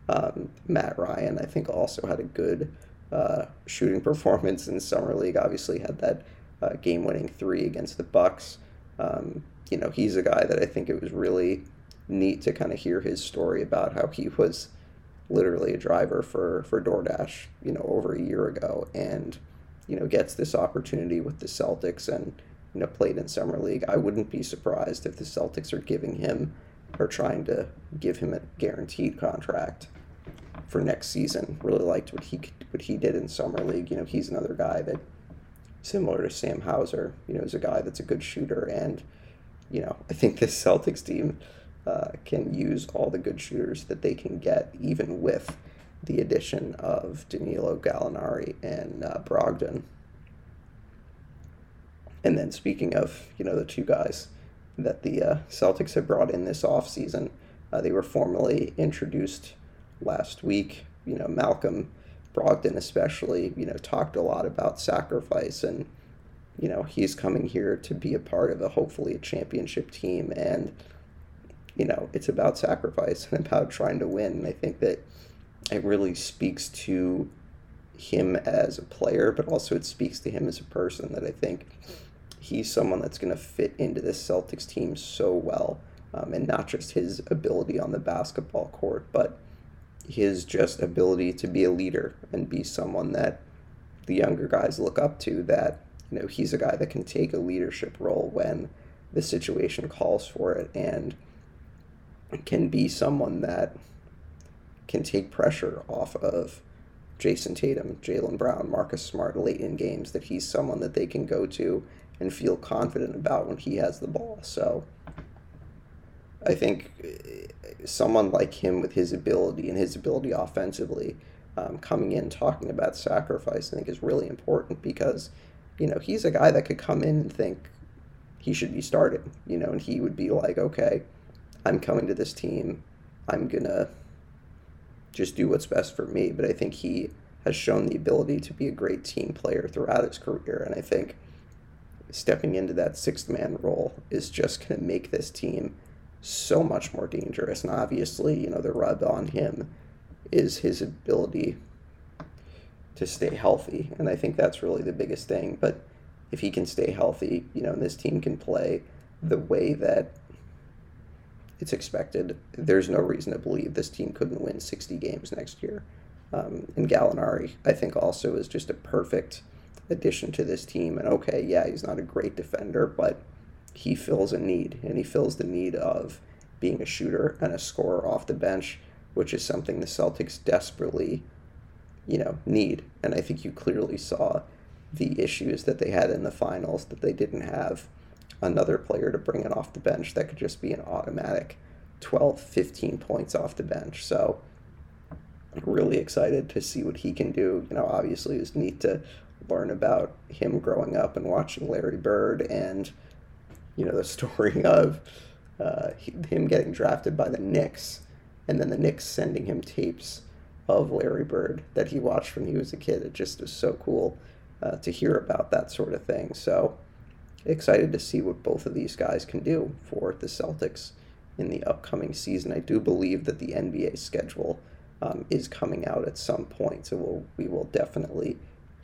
Um, Matt Ryan, I think, also had a good uh, shooting performance in summer league. Obviously, had that uh, game-winning three against the Bucks. Um, you know, he's a guy that I think it was really neat to kind of hear his story about how he was literally a driver for for DoorDash, you know, over a year ago, and you know gets this opportunity with the Celtics and you know played in summer league. I wouldn't be surprised if the Celtics are giving him or trying to give him a guaranteed contract for next season. Really liked what he what he did in summer league. You know, he's another guy that similar to Sam Hauser. You know, is a guy that's a good shooter, and you know, I think this Celtics team uh, can use all the good shooters that they can get, even with the addition of Danilo Gallinari and uh, Brogdon. And then speaking of, you know, the two guys that the uh, Celtics have brought in this offseason, uh, they were formally introduced last week. You know, Malcolm Brogdon especially, you know, talked a lot about sacrifice and, you know, he's coming here to be a part of a hopefully a championship team and, you know, it's about sacrifice and about trying to win. And I think that it really speaks to him as a player, but also it speaks to him as a person that I think he's someone that's going to fit into this Celtics team so well. Um, and not just his ability on the basketball court, but his just ability to be a leader and be someone that the younger guys look up to. That, you know, he's a guy that can take a leadership role when the situation calls for it and can be someone that can take pressure off of Jayson Tatum, Jaylen Brown, Marcus Smart late in games, that he's someone that they can go to and feel confident about when he has the ball. So I think uh, someone like him with his ability and his ability offensively um, coming in talking about sacrifice, I think is really important because, you know, he's a guy that could come in and think he should be starting, you know, and he would be like, okay, I'm coming to this team. I'm going to just do what's best for me. But I think he has shown the ability to be a great team player throughout his career. And I think stepping into that sixth man role is just going to make this team so much more dangerous. And obviously, you know, the rub on him is his ability to stay healthy. And I think that's really the biggest thing. But if he can stay healthy, you know, and this team can play the way that it's expected, there's no reason to believe this team couldn't win 60 games next year. Um, and Gallinari, I think, also is just a perfect addition to this team. And okay, yeah, he's not a great defender, but he fills a need, and he fills the need of being a shooter and a scorer off the bench, which is something the Celtics desperately, you know, need. And I think you clearly saw the issues that they had in the finals that they didn't have another player to bring it off the bench that could just be an automatic 12, 15 points off the bench. So really excited to see what he can do. You know, obviously it neat to learn about him growing up and watching Larry Bird and, you know, the story of uh, him getting drafted by the Knicks and then the Knicks sending him tapes of Larry Bird that he watched when he was a kid. It just is so cool uh, to hear about that sort of thing. So excited to see what both of these guys can do for the Celtics in the upcoming season. I do believe that the NBA schedule um, is coming out at some point, so we'll, we will definitely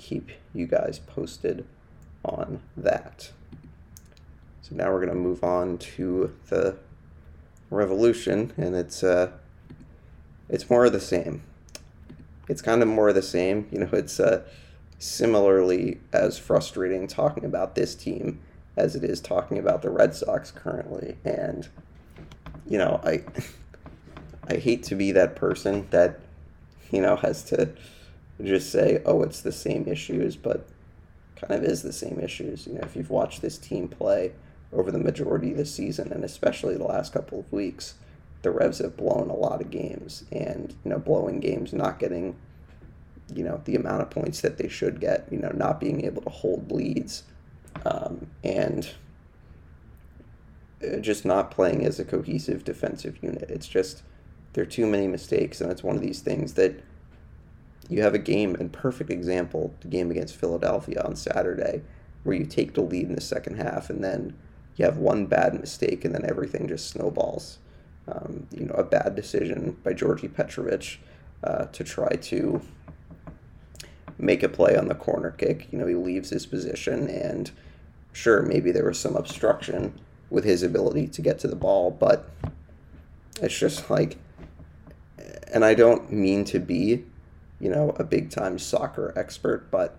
keep you guys posted on that. So now we're going to move on to the Revolution, and it's uh, it's more of the same. It's kind of more of the same. You know, it's uh, similarly as frustrating talking about this team as it is talking about the Red Sox currently. And you know, I I hate to be that person that you know has to just say, "Oh, it's the same issues," but kind of is the same issues. You know, if you've watched this team play over the majority of the season and especially the last couple of weeks, the Revs have blown a lot of games and, you know, blowing games, not getting, you know, the amount of points that they should get, you know, not being able to hold leads um, and uh, just not playing as a cohesive defensive unit. It's just there are too many mistakes, and it's one of these things that you have a game, and perfect example, the game against Philadelphia on Saturday, where you take the lead in the second half, and then you have one bad mistake, and then everything just snowballs. Um, you know, a bad decision by Djordje Petrovic uh, to try to make a play on the corner kick. You know, he leaves his position, and sure, maybe there was some obstruction with his ability to get to the ball, but it's just like, and I don't mean to be, you know, a big time soccer expert, but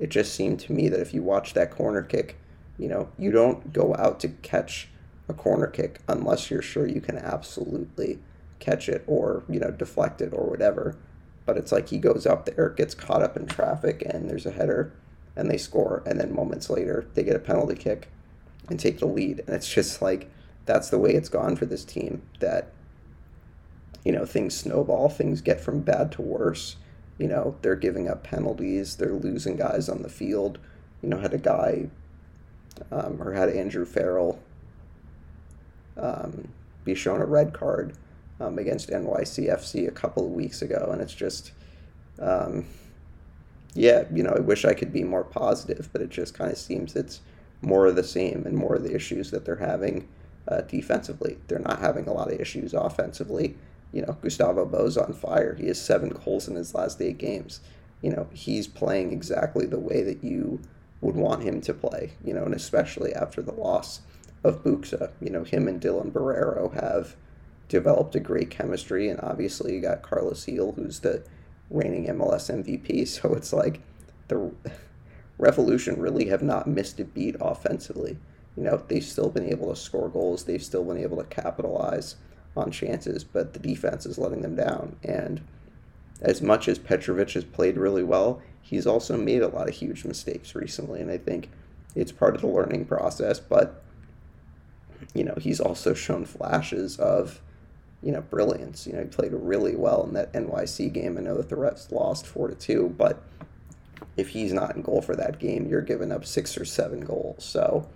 it just seemed to me that if you watch that corner kick, you know, you don't go out to catch a corner kick unless you're sure you can absolutely catch it or, you know, deflect it or whatever. But it's like he goes up there, gets caught up in traffic, and there's a header, and they score. And then moments later, they get a penalty kick and take the lead. And it's just like that's the way it's gone for this team. That you know things snowball, things get from bad to worse. You know they're giving up penalties, they're losing guys on the field. You know had a guy um, or had Andrew Farrell um, be shown a red card um, against NYCFC a couple of weeks ago, and it's just, um, yeah, you know, I wish I could be more positive, but it just kind of seems it's more of the same and more of the issues that they're having uh, defensively. They're not having a lot of issues offensively. You know, Gustavo Bou's on fire. He has seven goals in his last eight games. You know, he's playing exactly the way that you would want him to play, you know, and especially after the loss of Buksa. You know, him and Dylan Borrero have developed a great chemistry, and obviously you got Carlos Gil, who's the reigning MLS MVP. So it's like the Revolution really have not missed a beat offensively. You know, they've still been able to score goals, they've still been able to capitalize on chances, but the defense is letting them down. And as much as Petrovic has played really well, he's also made a lot of huge mistakes recently, and I think it's part of the learning process. But you know, he's also shown flashes of, you know, brilliance. You know, he played really well in that NYC game. I know that the Revs lost four to two, but if he's not in goal for that game, you're giving up six or seven goals. So,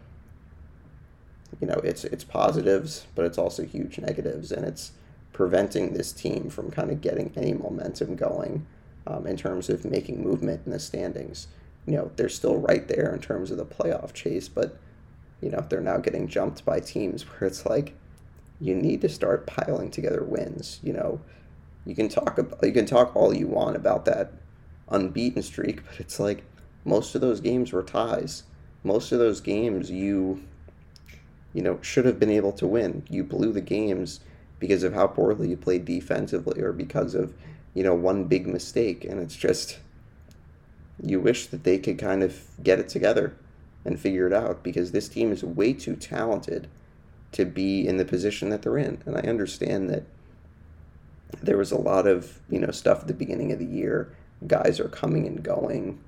you know, it's it's positives, but it's also huge negatives, and it's preventing this team from kind of getting any momentum going um, in terms of making movement in the standings. You know, they're still right there in terms of the playoff chase, but you know, they're now getting jumped by teams where it's like you need to start piling together wins. You know, you can talk about you can talk all you want about that unbeaten streak, but it's like most of those games were ties. Most of those games you you know should have been able to win. You blew the games because of how poorly you played defensively or because of you know one big mistake and it's just you wish that they could kind of get it together and figure it out because this team is way too talented to be in the position that they're in. And I understand that there was a lot of, you know, stuff at the beginning of the year. Guys are coming and going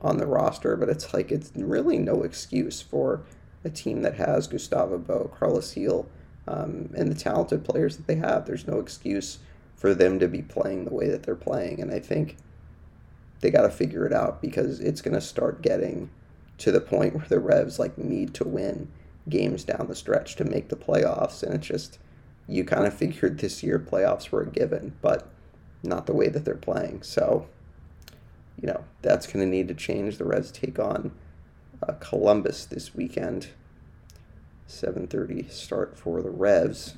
on the roster, but it's like it's really no excuse for a team that has Gustavo Bou, Carlos Gil, um, and the talented players that they have. There's no excuse for them to be playing the way that they're playing. And I think they got to figure it out because it's going to start getting to the point where the Revs like need to win games down the stretch to make the playoffs, and it's just you kind of figured this year playoffs were a given, but not the way that they're playing. So, you know, that's going to need to change. The Revs take on uh, Columbus this weekend. 7:30 start for the Revs.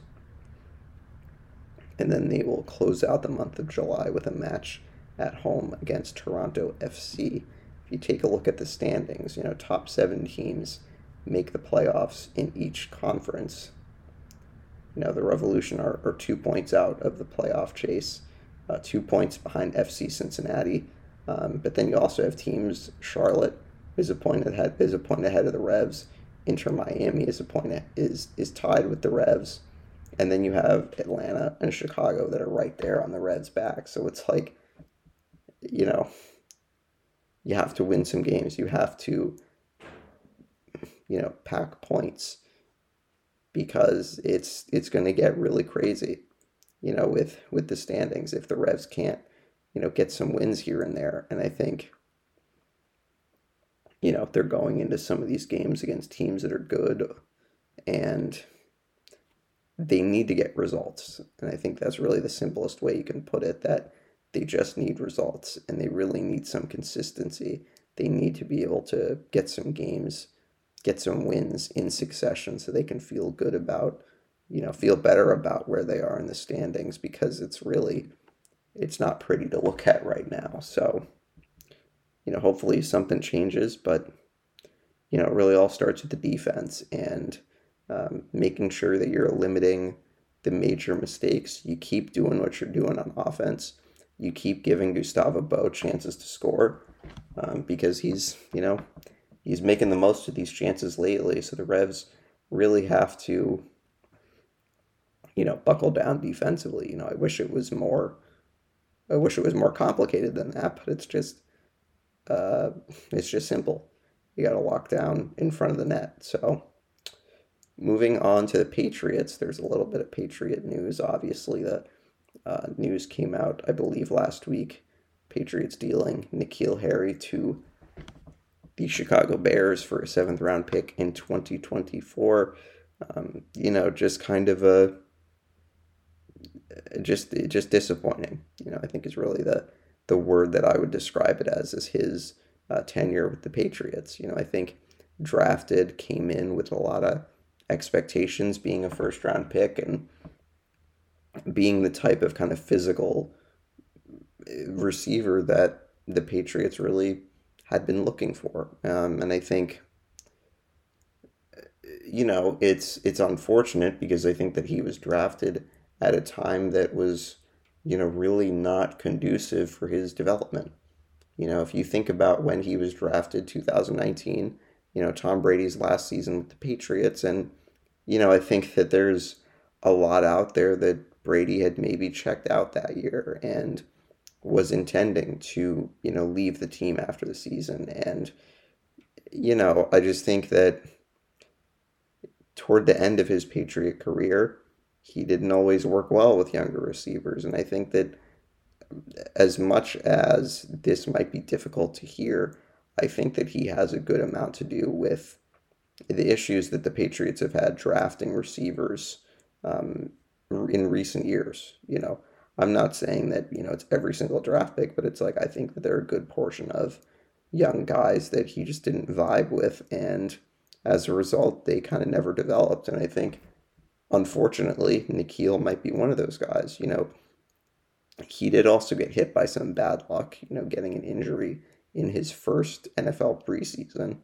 And then they will close out the month of July with a match at home against Toronto FC If you take a look at the standings, you know, top seven teams make the playoffs in each conference. You know, the Revolution are, are two points out of the playoff chase, uh, two points behind FC Cincinnati. Um, but then you also have teams, Charlotte is a point ahead, is a point ahead of the Revs. Inter Miami is a point is is tied with the Revs, and then you have Atlanta and Chicago that are right there on the Revs' back. So it's like, you know, you have to win some games. You have to, you know, pack points because it's it's going to get really crazy, you know, with with the standings if the Revs can't, you know, get some wins here and there. And I think, you know, they're going into some of these games against teams that are good, and they need to get results. And I think that's really the simplest way you can put it. That they just need results and they really need some consistency. They need to be able to get some games, get some wins in succession so they can feel good about, you know, feel better about where they are in the standings because it's really it's not pretty to look at right now. So, you know, hopefully something changes, but you know, it really all starts with the defense and um, making sure that you're limiting the major mistakes. You keep doing what you're doing on offense you keep giving Gustavo Bou chances to score um, because he's, you know, he's making the most of these chances lately. So the Revs really have to, you know, buckle down defensively. You know, I wish it was more I wish it was more complicated than that, but it's just uh, it's just simple. You got to lock down in front of the net. So moving on to the Patriots, there's a little bit of Patriot news. Obviously, the uh, news came out, I believe, last week. Patriots dealing N'Keal Harry to the Chicago Bears for a seventh round pick in 2024. Um, you know, just kind of a just just disappointing. You know, I think is really the the word that I would describe it as is his uh, tenure with the Patriots. You know, I think drafted came in with a lot of expectations, being a first round pick and being the type of kind of physical uh, receiver that the Patriots really had been looking for. Um, and I think, you know, it's it's unfortunate because I think that he was drafted at a time that was, you know, really not conducive for his development. You know, if you think about when he was drafted, 2019, you know, Tom Brady's last season with the Patriots, and you know, I think that there's a lot out there that Brady had maybe checked out that year and was intending to, you know, leave the team after the season. And, you know, I just think that toward the end of his Patriot career, he didn't always work well with younger receivers. And I think that as much as this might be difficult to hear, I think that he has a good amount to do with the issues that the Patriots have had drafting receivers um, in recent years. You know, I'm not saying that, you know, it's every single draft pick, but it's like I think that there are a good portion of young guys that he just didn't vibe with. And as a result, they kind of never developed. And I think, unfortunately, N'Keal might be one of those guys. You know, he did also get hit by some bad luck, you know, getting an injury in his first NFL preseason,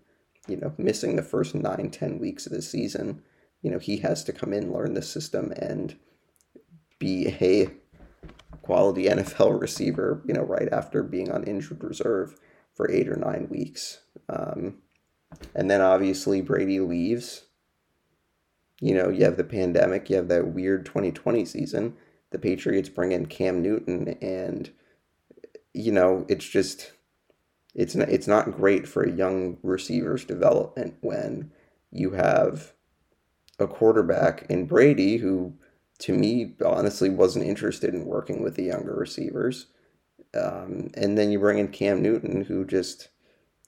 you know, missing the first nine, ten weeks of the season. You know, he has to come in, learn the system, and be a quality NFL receiver, you know, right after being on injured reserve for eight or nine weeks. Um, and then obviously Brady leaves. You know, you have the pandemic, you have that weird 2020 season. The Patriots bring in Cam Newton, and, you know, it's just it's not, it's not great for a young receiver's development when you have a quarterback in Brady who, to me, honestly wasn't interested in working with the younger receivers. Um, and then you bring in Cam Newton, who just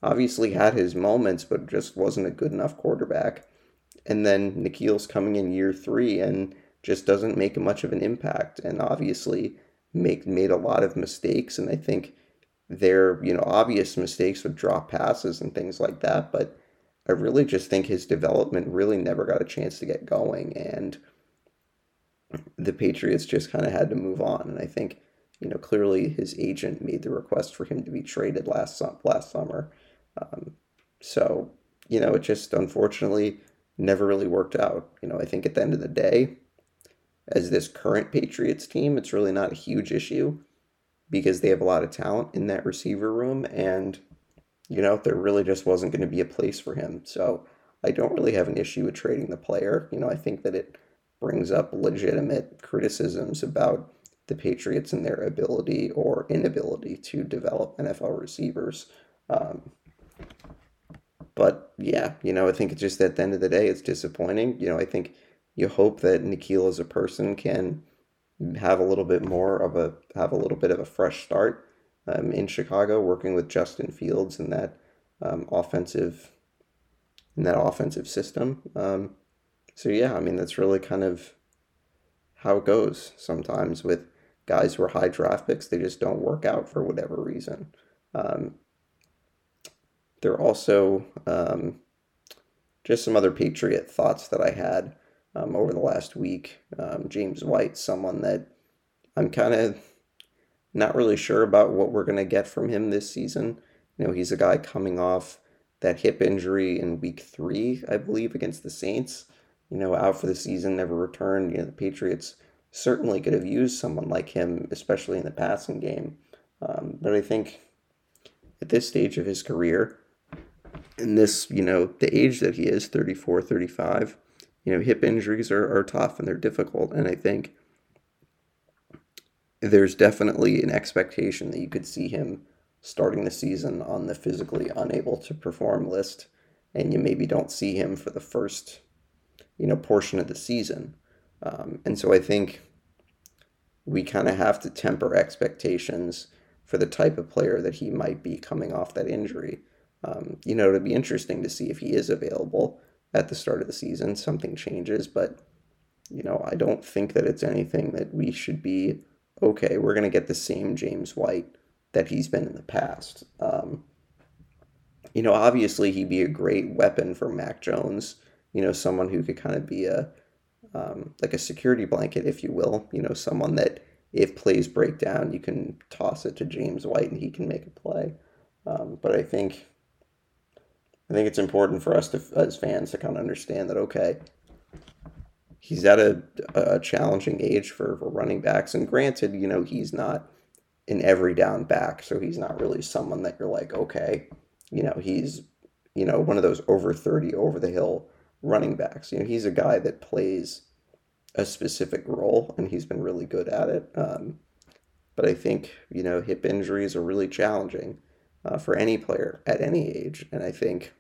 obviously had his moments, but just wasn't a good enough quarterback. And then N'Keal's coming in year three and just doesn't make much of an impact, and obviously make made a lot of mistakes. And I think their you know obvious mistakes with drop passes and things like that. But i really just think his development really never got a chance to get going. And the patriots just kind of had to move on. And i think you know clearly his agent made the request for him to be traded last last summer. Um, so you know it just unfortunately never really worked out. You know i think at the end of the day as this current patriots team it's really not a huge issue because they have a lot of talent in that receiver room and you know there really just wasn't going to be a place for him. So i don't really have an issue with trading the player. You know i think that it brings up legitimate criticisms about the patriots and their ability or inability to develop nfl receivers. Um, but yeah you know i think it's just at the end of the day it's disappointing you know i think you hope that N'Keal as a person can have a little bit more of a have a little bit of a fresh start um, in Chicago, working with Justin Fields in that um, offensive in that offensive system. Um, so yeah, I mean that's really kind of how it goes sometimes with guys who are high draft picks. They just don't work out for whatever reason. Um, there are also um, just some other Patriot thoughts that I had um, over the last week. Um, James White, someone that I'm kind of not really sure about what we're going to get from him this season. You know, he's a guy coming off that hip injury in week three, I believe, against the Saints. You know, out for the season, never returned. You know, the Patriots certainly could have used someone like him, especially in the passing game. Um, but I think at this stage of his career, in this, you know, the age that he is, 34, 35, you know, hip injuries are, are tough and they're difficult. And I think there's definitely an expectation that you could see him starting the season on the physically unable to perform list, and you maybe don't see him for the first, you know, portion of the season. Um, and so I think we kind of have to temper expectations for the type of player that he might be coming off that injury. Um, you know, it'd be interesting to see if he is available at the start of the season. Something changes, but you know, I don't think that it's anything that we should be okay. We're going to get the same James White that he's been in the past. Um, you know, obviously he'd be a great weapon for Mac Jones. You know, someone who could kind of be a um, like a security blanket, if you will. You know, someone that if plays break down, you can toss it to James White and he can make a play. Um, but I think I think it's important for us to, as fans, to kind of understand that okay, he's at a, a challenging age for, for running backs, and granted, you know he's not an every down back, so he's not really someone that you're like okay, you know he's you know one of those over thirty over the hill running backs. You know he's a guy that plays a specific role, and he's been really good at it. Um, but I think you know hip injuries are really challenging uh, for any player at any age, and I think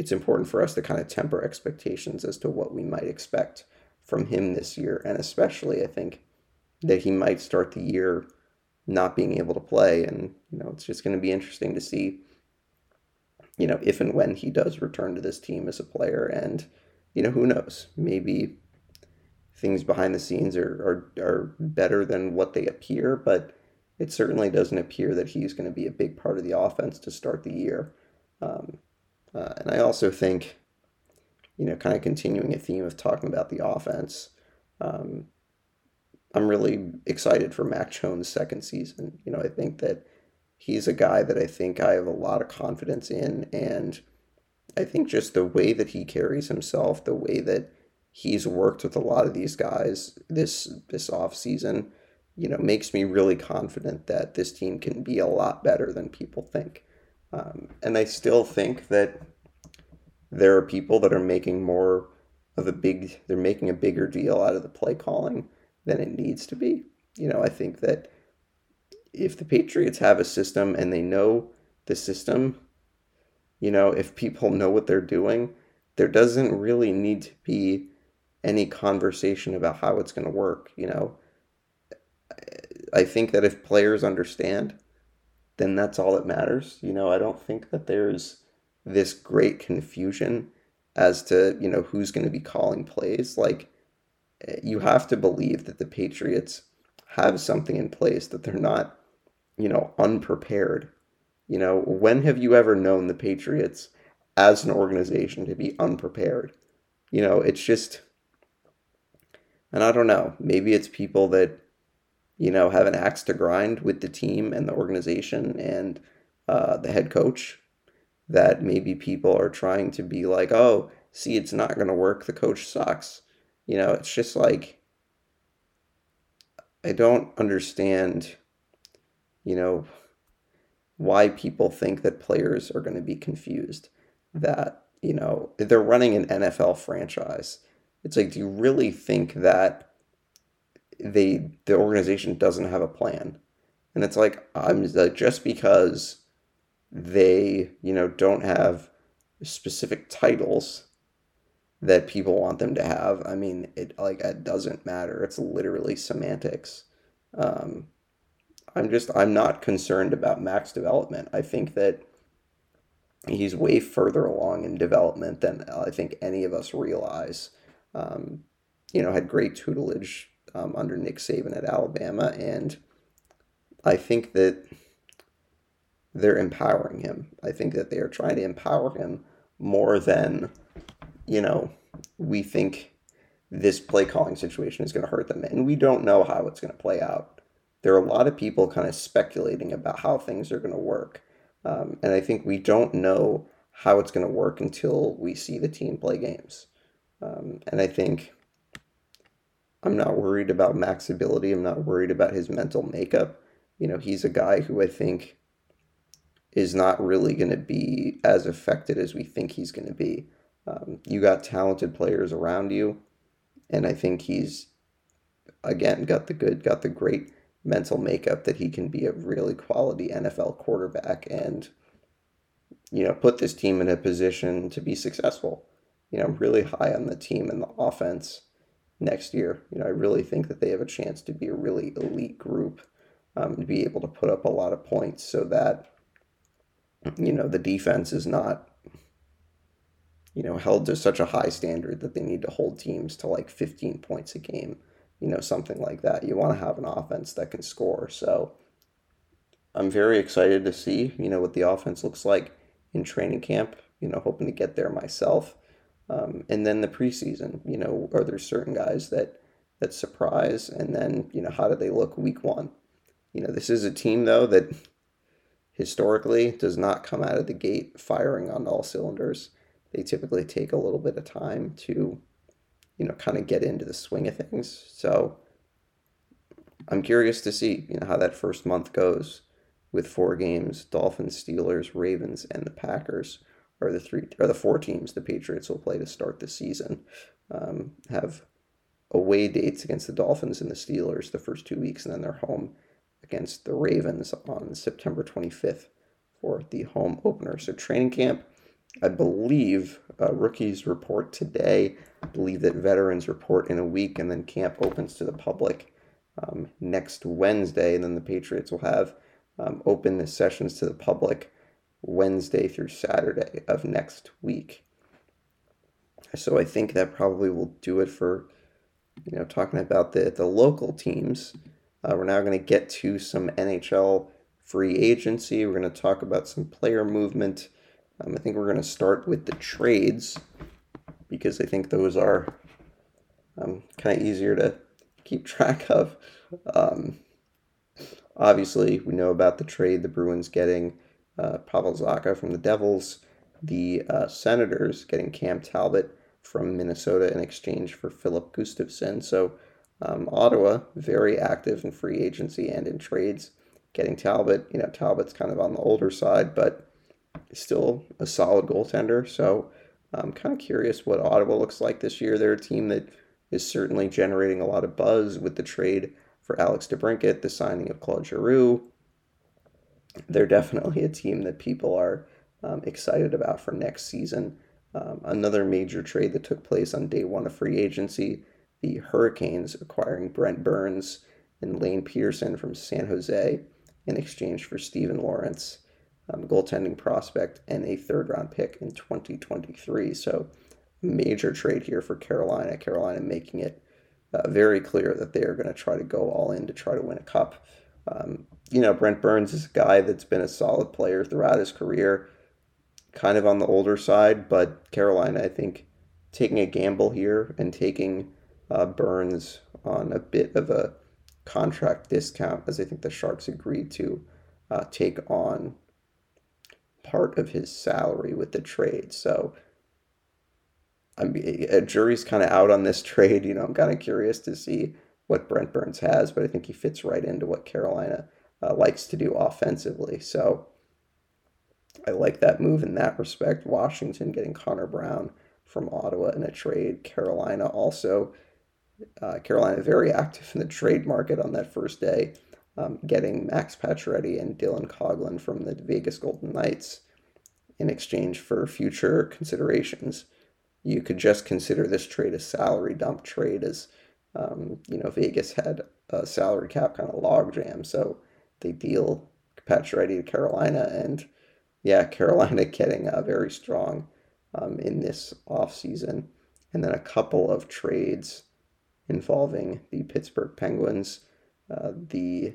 it's important for us to kind of temper expectations as to what we might expect from him this year. And especially, I think that he might start the year not being able to play. And, you know, it's just going to be interesting to see, you know, if and when he does return to this team as a player. And, you know, who knows? Maybe things behind the scenes are, are, are better than what they appear, but it certainly doesn't appear that he's going to be a big part of the offense to start the year. Um, uh, and I also think, you know, kind of continuing a theme of talking about the offense, um, I'm really excited for Mac Jones' second season. You know, I think that he's a guy that I think I have a lot of confidence in. And I think just the way that he carries himself, the way that he's worked with a lot of these guys this this off season, you know, makes me really confident that this team can be a lot better than people think. Um, and I still think that there are people that are making more of a big, they're making a bigger deal out of the play calling than it needs to be. You know, I think that if the Patriots have a system and they know the system, you know, if people know what they're doing, there doesn't really need to be any conversation about how it's going to work. You know, I think that if players understand then that's all that matters. You know, I don't think that there's this great confusion as to, you know, who's going to be calling plays. Like, eh, you have to believe that the Patriots have something in place, that they're not, you know, unprepared. You know, when have you ever known the Patriots as an organization to be unprepared? You know, it's just, and I don't know, maybe it's people that you know, have an axe to grind with the team and the organization and uh, the head coach. That maybe people are trying to be like, oh, see, it's not going to work. The coach sucks. You know, it's just like, I don't understand, you know, why people think that players are going to be confused. That, you know, they're running an NFL franchise. It's like, do you really think that they the organization doesn't have a plan. And it's like i'm like just because they you know don't have specific titles that people want them to have i mean it like it doesn't matter. It's literally semantics. Um, i'm just i'm not concerned about Mac's development. I think that he's way further along in development than i think any of us realize. Um, you know had great tutelage um, under Nick Saban at Alabama, and I think that they're empowering him. I think that they are trying to empower him more than, you know, we think this play calling situation is going to hurt them. And we don't know how it's going to play out. There are a lot of people kind of speculating about how things are going to work. Um, and I think we don't know how it's going to work until we see the team play games. Um, and I think I'm not worried about Mac's ability. I'm not worried about his mental makeup. You know, he's a guy who I think is not really going to be as affected as we think he's going to be. Um, you got talented players around you, and I think he's again got the good, got the great mental makeup that he can be a really quality NFL quarterback and you know put this team in a position to be successful. You know, really high on the team and the offense next year. You know, I really think that they have a chance to be a really elite group, um, to be able to put up a lot of points so that you know the defense is not you know held to such a high standard that they need to hold teams to like 15 points a game you know, something like that. You want to have an offense that can score. So I'm very excited to see, you know, what the offense looks like in training camp, you know, hoping to get there myself. Um, and then the preseason, you know, are there certain guys that that surprise and then, you know, how do they look week one? You know, this is a team though that historically does not come out of the gate firing on all cylinders. They typically take a little bit of time to you know, kind of get into the swing of things. So I'm curious to see, you know, how that first month goes with four games, Dolphins, Steelers, Ravens, and the Packers are the three are the four teams the Patriots will play to start the season. Um, have away dates against the Dolphins and the Steelers the first two weeks, and then they're home against the Ravens on September 25th for the home opener. So training camp I believe uh, rookies report today. I believe that veterans report in a week, and then camp opens to the public um, next Wednesday. And then the Patriots will have um, open the sessions to the public Wednesday through Saturday of next week. So I think that probably will do it for you know talking about the the local teams. Uh, we're now going to get to some NHL free agency. We're going to talk about some player movement. Um, I think we're going to start with the trades because I think those are um, kind of easier to keep track of. Um, obviously, we know about the trade the Bruins getting uh, Pavel Zacha from the Devils, the uh, Senators getting Cam Talbot from Minnesota in exchange for Filip Gustavsson. So, um, Ottawa, very active in free agency and in trades, getting Talbot. You know, Talbot's kind of on the older side, but still a solid goaltender. So I'm kind of curious what Ottawa looks like this year. They're a team that is certainly generating a lot of buzz with the trade for Alex DeBrincat, the signing of Claude Giroux. They're definitely a team that people are um, excited about for next season. Um, another major trade that took place on day one of free agency the Hurricanes acquiring Brent Burns and Lane Pederson from San Jose in exchange for Steven Lorentz, um, goaltending prospect, and a third round pick in 2023. So, major trade here for Carolina. Carolina making it uh, very clear that they are going to try to go all in to try to win a cup. Um, you know, Brent Burns is a guy that's been a solid player throughout his career, kind of on the older side, but Carolina, I think, taking a gamble here and taking uh, Burns on a bit of a contract discount, as I think the Sharks agreed to uh, take on part of his salary with the trade. So I'm a jury's kind of out on this trade. You know, I'm kind of curious to see what Brent Burns has, but I think he fits right into what Carolina uh, likes to do offensively. So I like that move in that respect. Washington getting Connor Brown from Ottawa in a trade. Carolina also, uh, Carolina very active in the trade market on that first day um, getting Max Pacioretty and Dylan Coghlan from the Vegas Golden Knights in exchange for future considerations. You could just consider this trade a salary dump trade, as um, you know Vegas had a salary cap kind of logjam, so they deal Pacioretty to Carolina, and yeah, Carolina getting uh, very strong um, in this offseason. and then a couple of trades involving the Pittsburgh Penguins uh, the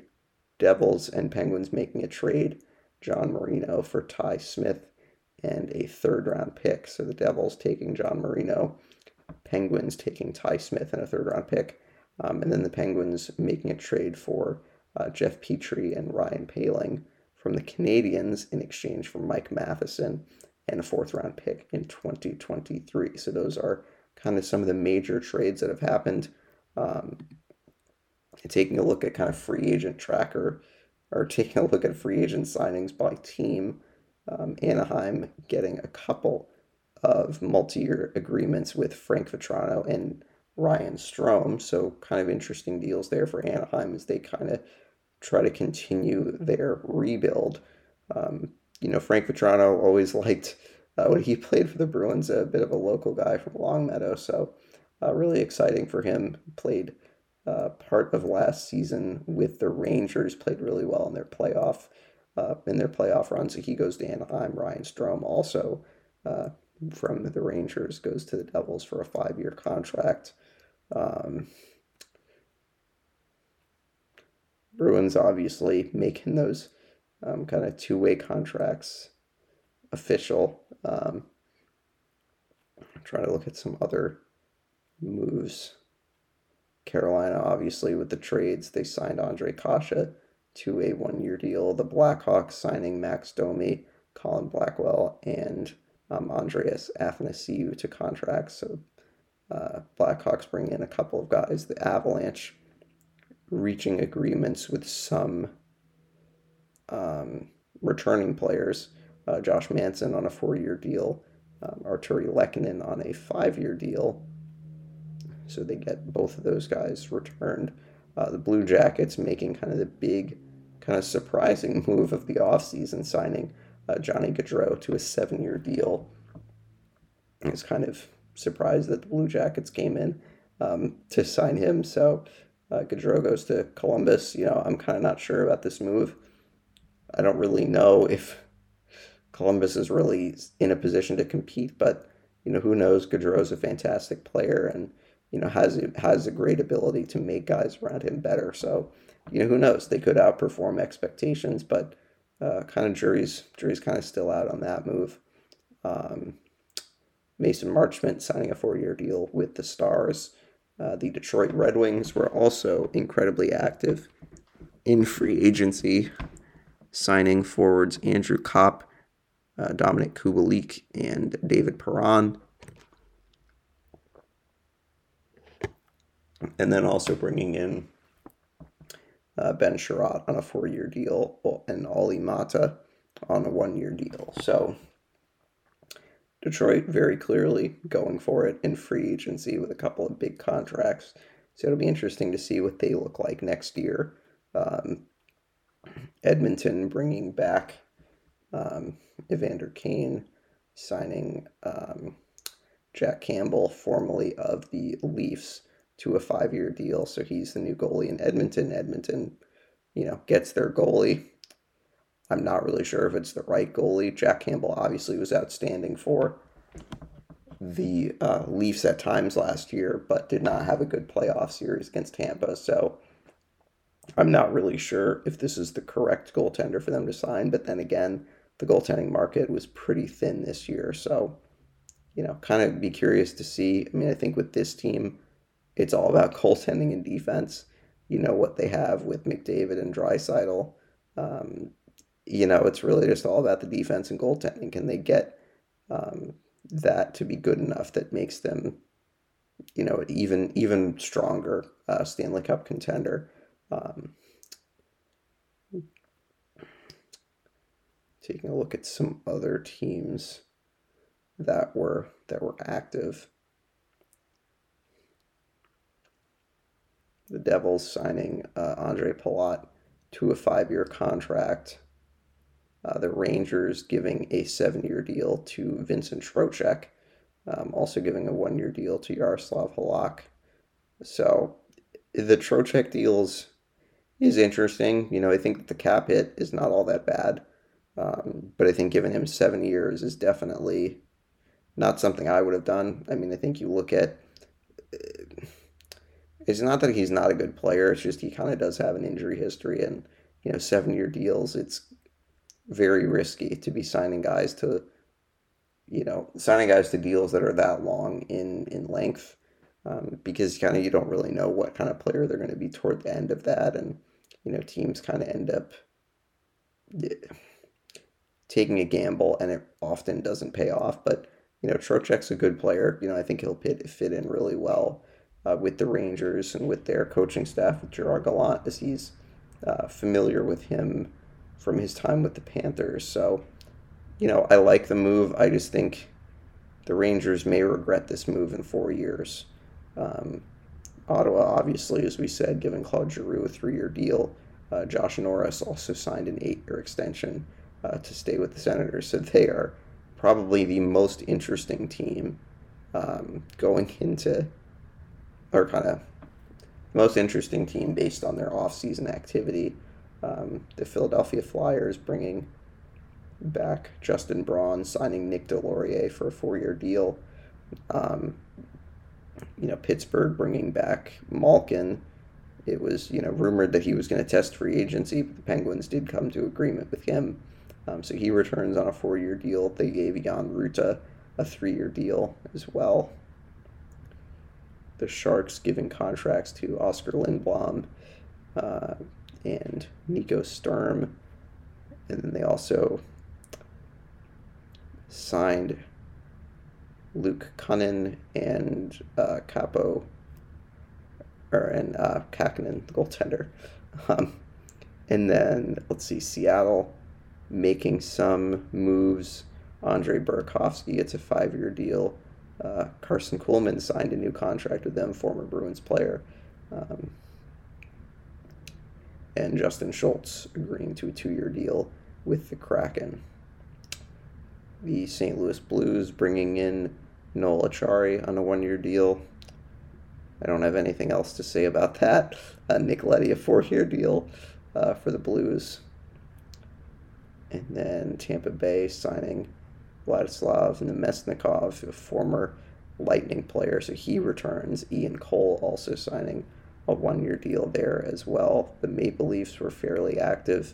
Devils and Penguins making a trade, John Marino for Ty Smith and a third round pick. So the Devils taking John Marino, Penguins taking Ty Smith and a third round pick, um, and then the Penguins making a trade for uh, Jeff Petry and Ryan Poehling from the Canadiens in exchange for Mike Matheson and a fourth round pick in 2023. So those are kind of some of the major trades that have happened. Um, taking a look at kind of free agent tracker or taking a look at free agent signings by team, um, Anaheim getting a couple of multi-year agreements with Frank Vatrano and Ryan Strome. So kind of interesting deals there for Anaheim as they kind of try to continue their rebuild. Um, you know, Frank Vatrano always liked uh, when he played for the Bruins, a bit of a local guy from Longmeadow. So uh, really exciting for him. Played uh, part of last season with the Rangers, played really well in their playoff uh, in their playoff run. So he goes to Anaheim. Ryan Strome also uh, from the Rangers goes to the Devils for a five year contract. Um, Bruins obviously making those um, kind of two way contracts official. Um, I'm trying to look at some other moves. Carolina, obviously, with the trades, they signed Ondrej Kase to a one year deal. The Blackhawks signing Max Domi, Colin Blackwell, and um, Andreas Athanasiou to contracts. So uh, Blackhawks bring in a couple of guys. The Avalanche reaching agreements with some um, returning players. Uh, Josh Manson on a four-year deal, um, Artturi Lehkonen on a five-year deal. So they get both of those guys returned. Uh, the Blue Jackets making kind of the big, kind of surprising move of the offseason, signing uh, Johnny Gaudreau to a seven-year deal. I was kind of surprised that the Blue Jackets came in um, to sign him. So uh, Gaudreau goes to Columbus. You know, I'm kind of not sure about this move. I don't really know if Columbus is really in a position to compete, but you know, who knows? Gaudreau's a fantastic player and you know has has a great ability to make guys around him better. So you know, who knows? They could outperform expectations, but uh, kind of jury's jury's kind of still out on that move. Um, Mason Marchment signing a four-year deal with the Stars. Uh, the Detroit Red Wings were also incredibly active in free agency, signing forwards Andrew Copp, uh, Dominik Kubalik, and David Perron. And then also bringing in uh, Ben Chiarot on a four-year deal and Olli Maatta on a one-year deal. So Detroit very clearly going for it in free agency with a couple of big contracts. So it'll be interesting to see what they look like next year. Um, Edmonton bringing back um, Evander Kane, signing um, Jack Campbell, formerly of the Leafs, to a five year deal. So he's the new goalie in Edmonton. Edmonton, you know, gets their goalie. I'm not really sure if it's the right goalie. Jack Campbell obviously was outstanding for the uh, Leafs at times last year, but did not have a good playoff series against Tampa. So I'm not really sure if this is the correct goaltender for them to sign. But then again, the goaltending market was pretty thin this year. So, you know, kind of be curious to see. I mean, I think with this team, it's all about goaltending and defense. You know what they have with McDavid and Draisaitl. Um, you know, it's really just all about the defense and goaltending. Can they get um, that to be good enough that makes them, you know, even even stronger uh, Stanley Cup contender? Um, taking a look at some other teams that were that were active. The Devils signing uh, Andre Palat to a five-year contract. Uh, the Rangers giving a seven-year deal to Vincent Trocheck, um, also giving a one-year deal to Yaroslav Halak. So the Trocheck deals is interesting. You know, I think the cap hit is not all that bad. Um, but I think giving him seven years is definitely not something I would have done. I mean, I think you look at it's not that he's not a good player. It's just he kind of does have an injury history, and you know, seven year deals. It's very risky to be signing guys to, you know, signing guys to deals that are that long in in length, um, because kind of you don't really know what kind of player they're going to be toward the end of that, and you know, teams kind of end up. Yeah, taking a gamble, and it often doesn't pay off. But you know, Trocheck's a good player. You know, I think he'll fit fit in really well uh, with the Rangers and with their coaching staff with Gerard Gallant, as he's uh, familiar with him from his time with the Panthers. So, you know, I like the move. I just think the Rangers may regret this move in four years. Um, Ottawa, obviously, as we said, giving Claude Giroux a three-year deal. Uh, Josh Norris also signed an eight-year extension uh, to stay with the Senators. So they are probably the most interesting team um, going into, or kind of most interesting team based on their offseason activity. Um, the Philadelphia Flyers bringing back Justin Braun, signing Nick Deslauriers for a four-year deal. Um, you know, Pittsburgh bringing back Malkin. It was, you know, rumored that he was going to test free agency, but the Penguins did come to agreement with him. Um, so he returns on a four-year deal. They gave Jan Rutta a three-year deal as well. The Sharks giving contracts to Oskar Lindblom uh, and Nico Sturm. And then they also signed Luke Kunin and uh, Kaapo, or and uh, Kahkonen, the goaltender. Um, and then let's see, Seattle making some moves. Andre Burakovsky gets a five-year deal. Uh, Karson Kuhlman signed a new contract with them, former Bruins player. Um, and Justin Schultz agreeing to a two-year deal with the Kraken. The St. Louis Blues bringing in Noel Acciari on a one year deal. I don't have anything else to say about that. Uh, Nick Leddy, a four year deal uh, for the Blues. And then Tampa Bay signing Vladislav Namestnikov, a former Lightning player, so he returns. Ian Cole also signing a one year deal there as well. The Maple Leafs were fairly active,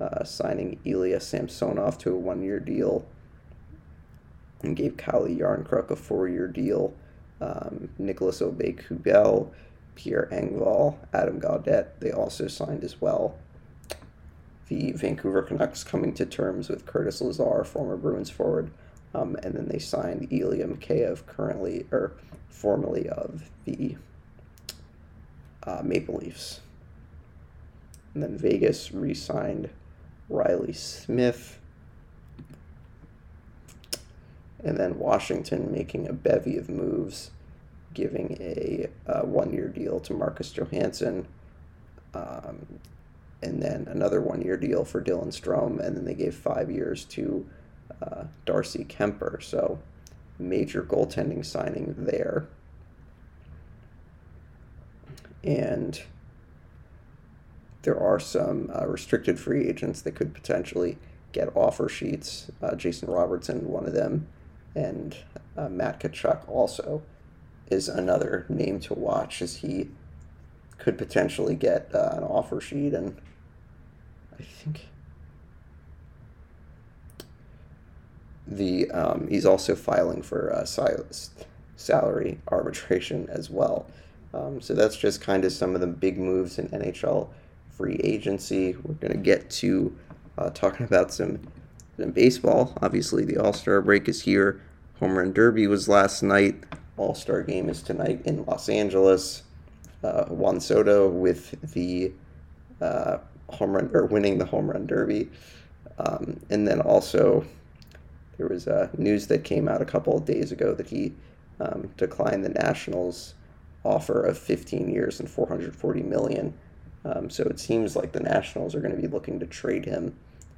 uh, signing Ilya Samsonov to a one year deal and gave Calle Jarnkrok a four year deal. Um, Nicolas Aube-Kubel, Pierre Engvall, Adam Gaudette, they also signed as well. The Vancouver Canucks coming to terms with Curtis Lazar, former Bruins forward, um, and then they signed Ilya Mikheyev, currently or formerly of the uh, Maple Leafs. And then Vegas re signed Riley Smith and then Washington making a bevy of moves, giving a, a one-year deal to Marcus Johansson, um, and then another one-year deal for Dylan Strome, and then they gave five years to uh, Darcy Kuemper. So major goaltending signing there. And there are some uh, restricted free agents that could potentially get offer sheets. Uh, Jason Robertson, one of them, and uh, Matt Tkachuk also is another name to watch as he could potentially get uh, an offer sheet and I think the um, he's also filing for uh, salary arbitration as well. Um, so that's just kind of some of the big moves in NHL free agency. We're to get to uh, talking about some in baseball, obviously the All Star break is here. Home Run Derby was last night. All Star game is tonight in Los Angeles. Uh, Juan Soto with the uh, home run or winning the home run derby, um, and then also there was uh, news that came out a couple of days ago that he um, declined the Nationals' offer of 15 years and 440 million. Um, so it seems like the Nationals are going to be looking to trade him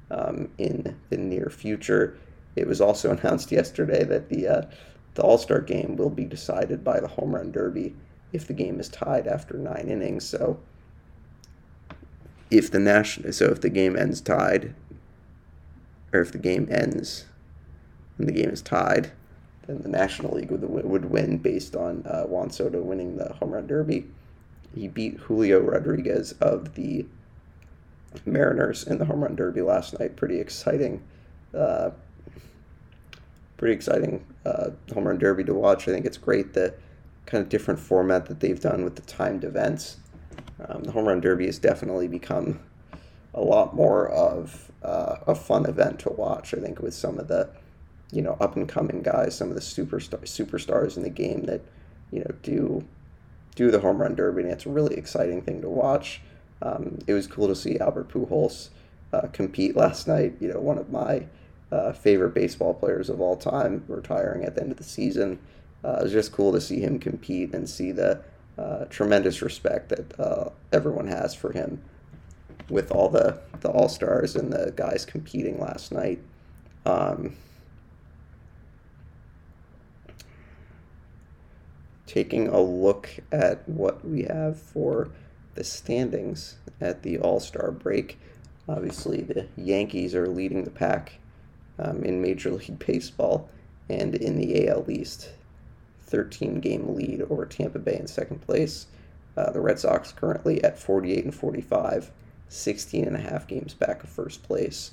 um, in the near future. It was also announced yesterday that the uh, the All Star game will be decided by the home run derby if the game is tied after nine innings. So if the national so if the game ends tied, or if the game ends and the game is tied, then the National League would would win based on uh, Juan Soto winning the home run derby. He beat Julio Rodriguez of the Mariners in the home run derby last night. Pretty exciting, uh, pretty exciting uh, home run derby to watch. I think it's great the kind of different format that they've done with the timed events. Um, the home run derby has definitely become a lot more of uh, a fun event to watch. I think with some of the you know up and coming guys, some of the superstar superstars in the game that you know do do the home run derby, and it's a really exciting thing to watch. Um, it was cool to see Albert Pujols uh, compete last night. You know, one of my uh, favorite baseball players of all time, retiring at the end of the season. uh, it was just cool to see him compete and see the uh, tremendous respect that uh, everyone has for him with all the, the All Stars and the guys competing last night. Um, taking a look at what we have for the standings at the All Star break. Obviously, the Yankees are leading the pack um, in Major League Baseball and in the AL East. 13 game lead over Tampa Bay in second place. Uh, the Red Sox currently at 48 and 45, 16 and a half games back of first place.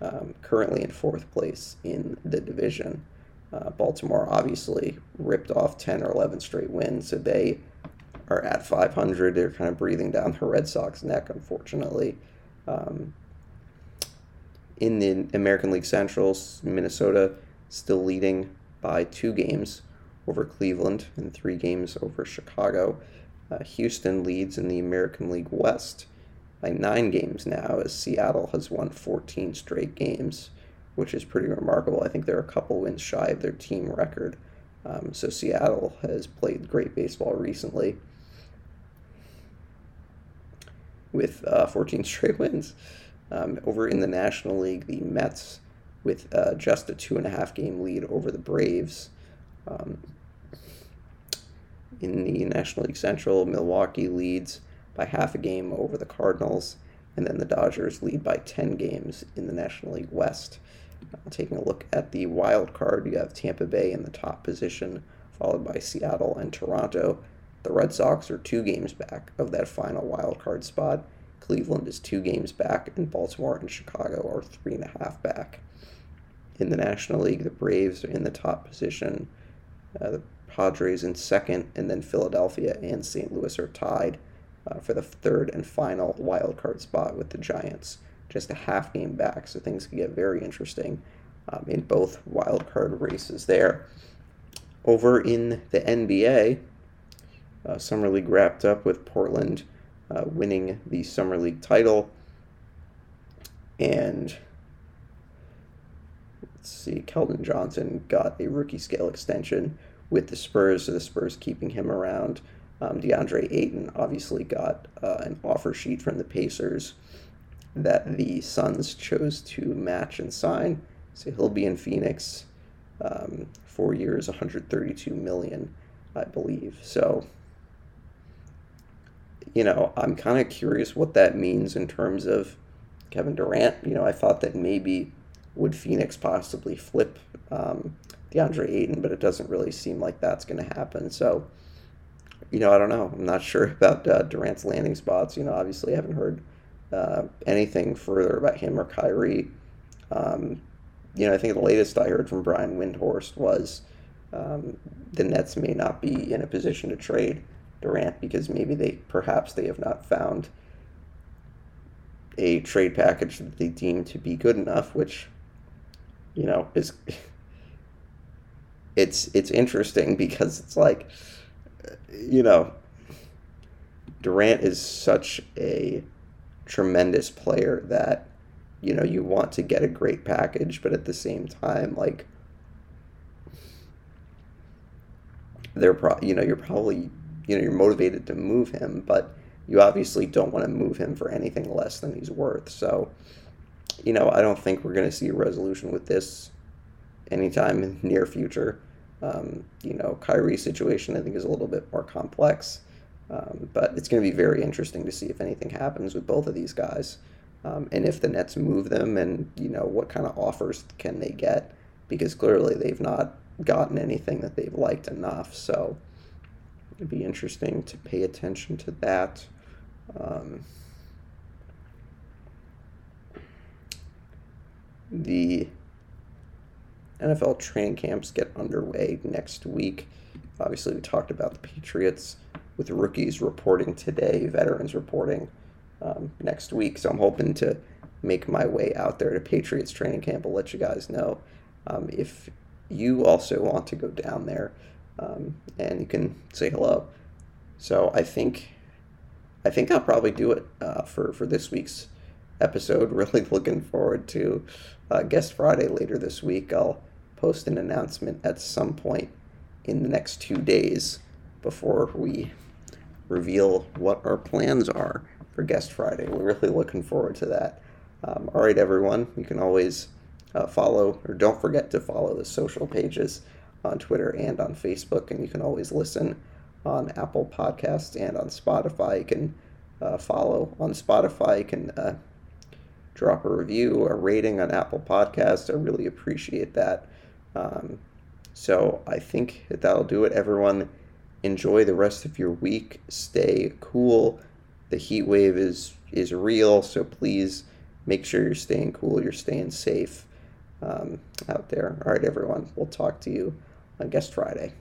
Um, currently in fourth place in the division. Uh, Baltimore obviously ripped off 10 or 11 straight wins, so they are at 500. They're kind of breathing down the Red Sox neck, unfortunately. Um, in the American League Central, Minnesota still leading by two games over Cleveland and three games over Chicago. Uh, Houston leads in the American League West by nine games now, as Seattle has won 14 straight games, which is pretty remarkable. I think they're a couple wins shy of their team record. Um, so Seattle has played great baseball recently with uh, 14 straight wins. Um, over in the National League, the Mets with uh, just a two and a half game lead over the Braves. Um, in the National League Central, Milwaukee leads by half a game over the Cardinals, and then the Dodgers lead by 10 games in the National League West. Uh, taking a look at the wild card, you have Tampa Bay in the top position, followed by Seattle and Toronto. The Red Sox are two games back of that final wild card spot. Cleveland is two games back, and Baltimore and Chicago are three and a half back. In the National League, the Braves are in the top position. Uh, the Padres in second, and then Philadelphia and St. Louis are tied uh, for the third and final wild card spot with the Giants, just a half game back. So things could get very interesting um, in both wild card races there. Over in the NBA, uh, Summer League wrapped up with Portland uh, winning the Summer League title. And let's see, Keldon Johnson got a rookie scale extension with the Spurs, so the Spurs keeping him around. Um, DeAndre Ayton obviously got uh, an offer sheet from the Pacers that the Suns chose to match and sign. So he'll be in Phoenix, um, four years, 132 million, I believe. So you know, I'm kind of curious what that means in terms of Kevin Durant. You know, I thought that maybe would Phoenix possibly flip um, DeAndre Ayton, but it doesn't really seem like that's going to happen. So, you know, I don't know. I'm not sure about uh, Durant's landing spots. You know, obviously, I haven't heard uh, anything further about him or Kyrie. Um, you know, I think the latest I heard from Brian Windhorst was um, the Nets may not be in a position to trade Durant because maybe they perhaps they have not found a trade package that they deem to be good enough, which you know is it's it's interesting because it's like you know Durant is such a tremendous player that you know you want to get a great package, but at the same time, like they're pro you know you're probably you know you're motivated to move him, but you obviously don't want to move him for anything less than he's worth. So, you know, I don't think we're going to see a resolution with this anytime in near future. Um, you know, Kyrie's situation I think is a little bit more complex, um, but it's going to be very interesting to see if anything happens with both of these guys, um, and if the Nets move them, and you know what kind of offers can they get, because clearly they've not gotten anything that they've liked enough. So it'd be interesting to pay attention to that. The NFL training camps get underway next week. Obviously, we talked about the Patriots with rookies reporting today, veterans reporting um, next week. So I'm hoping to make my way out there to Patriots training camp. I'll let you guys know um, if you also want to go down there um, and you can say hello. So I think I think I'll probably do it uh, for for this week's episode. Really looking forward to uh, guest Friday later this week. I'll post an announcement at some point in the next two days before we reveal what our plans are for Guest Friday. We're really looking forward to that. Um, all right, everyone, you can always uh, follow, or don't forget to follow the social pages on Twitter and on Facebook, and you can always listen on Apple Podcasts and on Spotify. You can uh, follow on Spotify. You can uh, drop a review, a rating on Apple Podcasts. I really appreciate that. Um, so I think that that'll do it. Everyone, enjoy the rest of your week. Stay cool. The heat wave is is real, so please make sure you're staying cool. You're staying safe um, out there. All right, everyone. We'll talk to you on Guest Friday.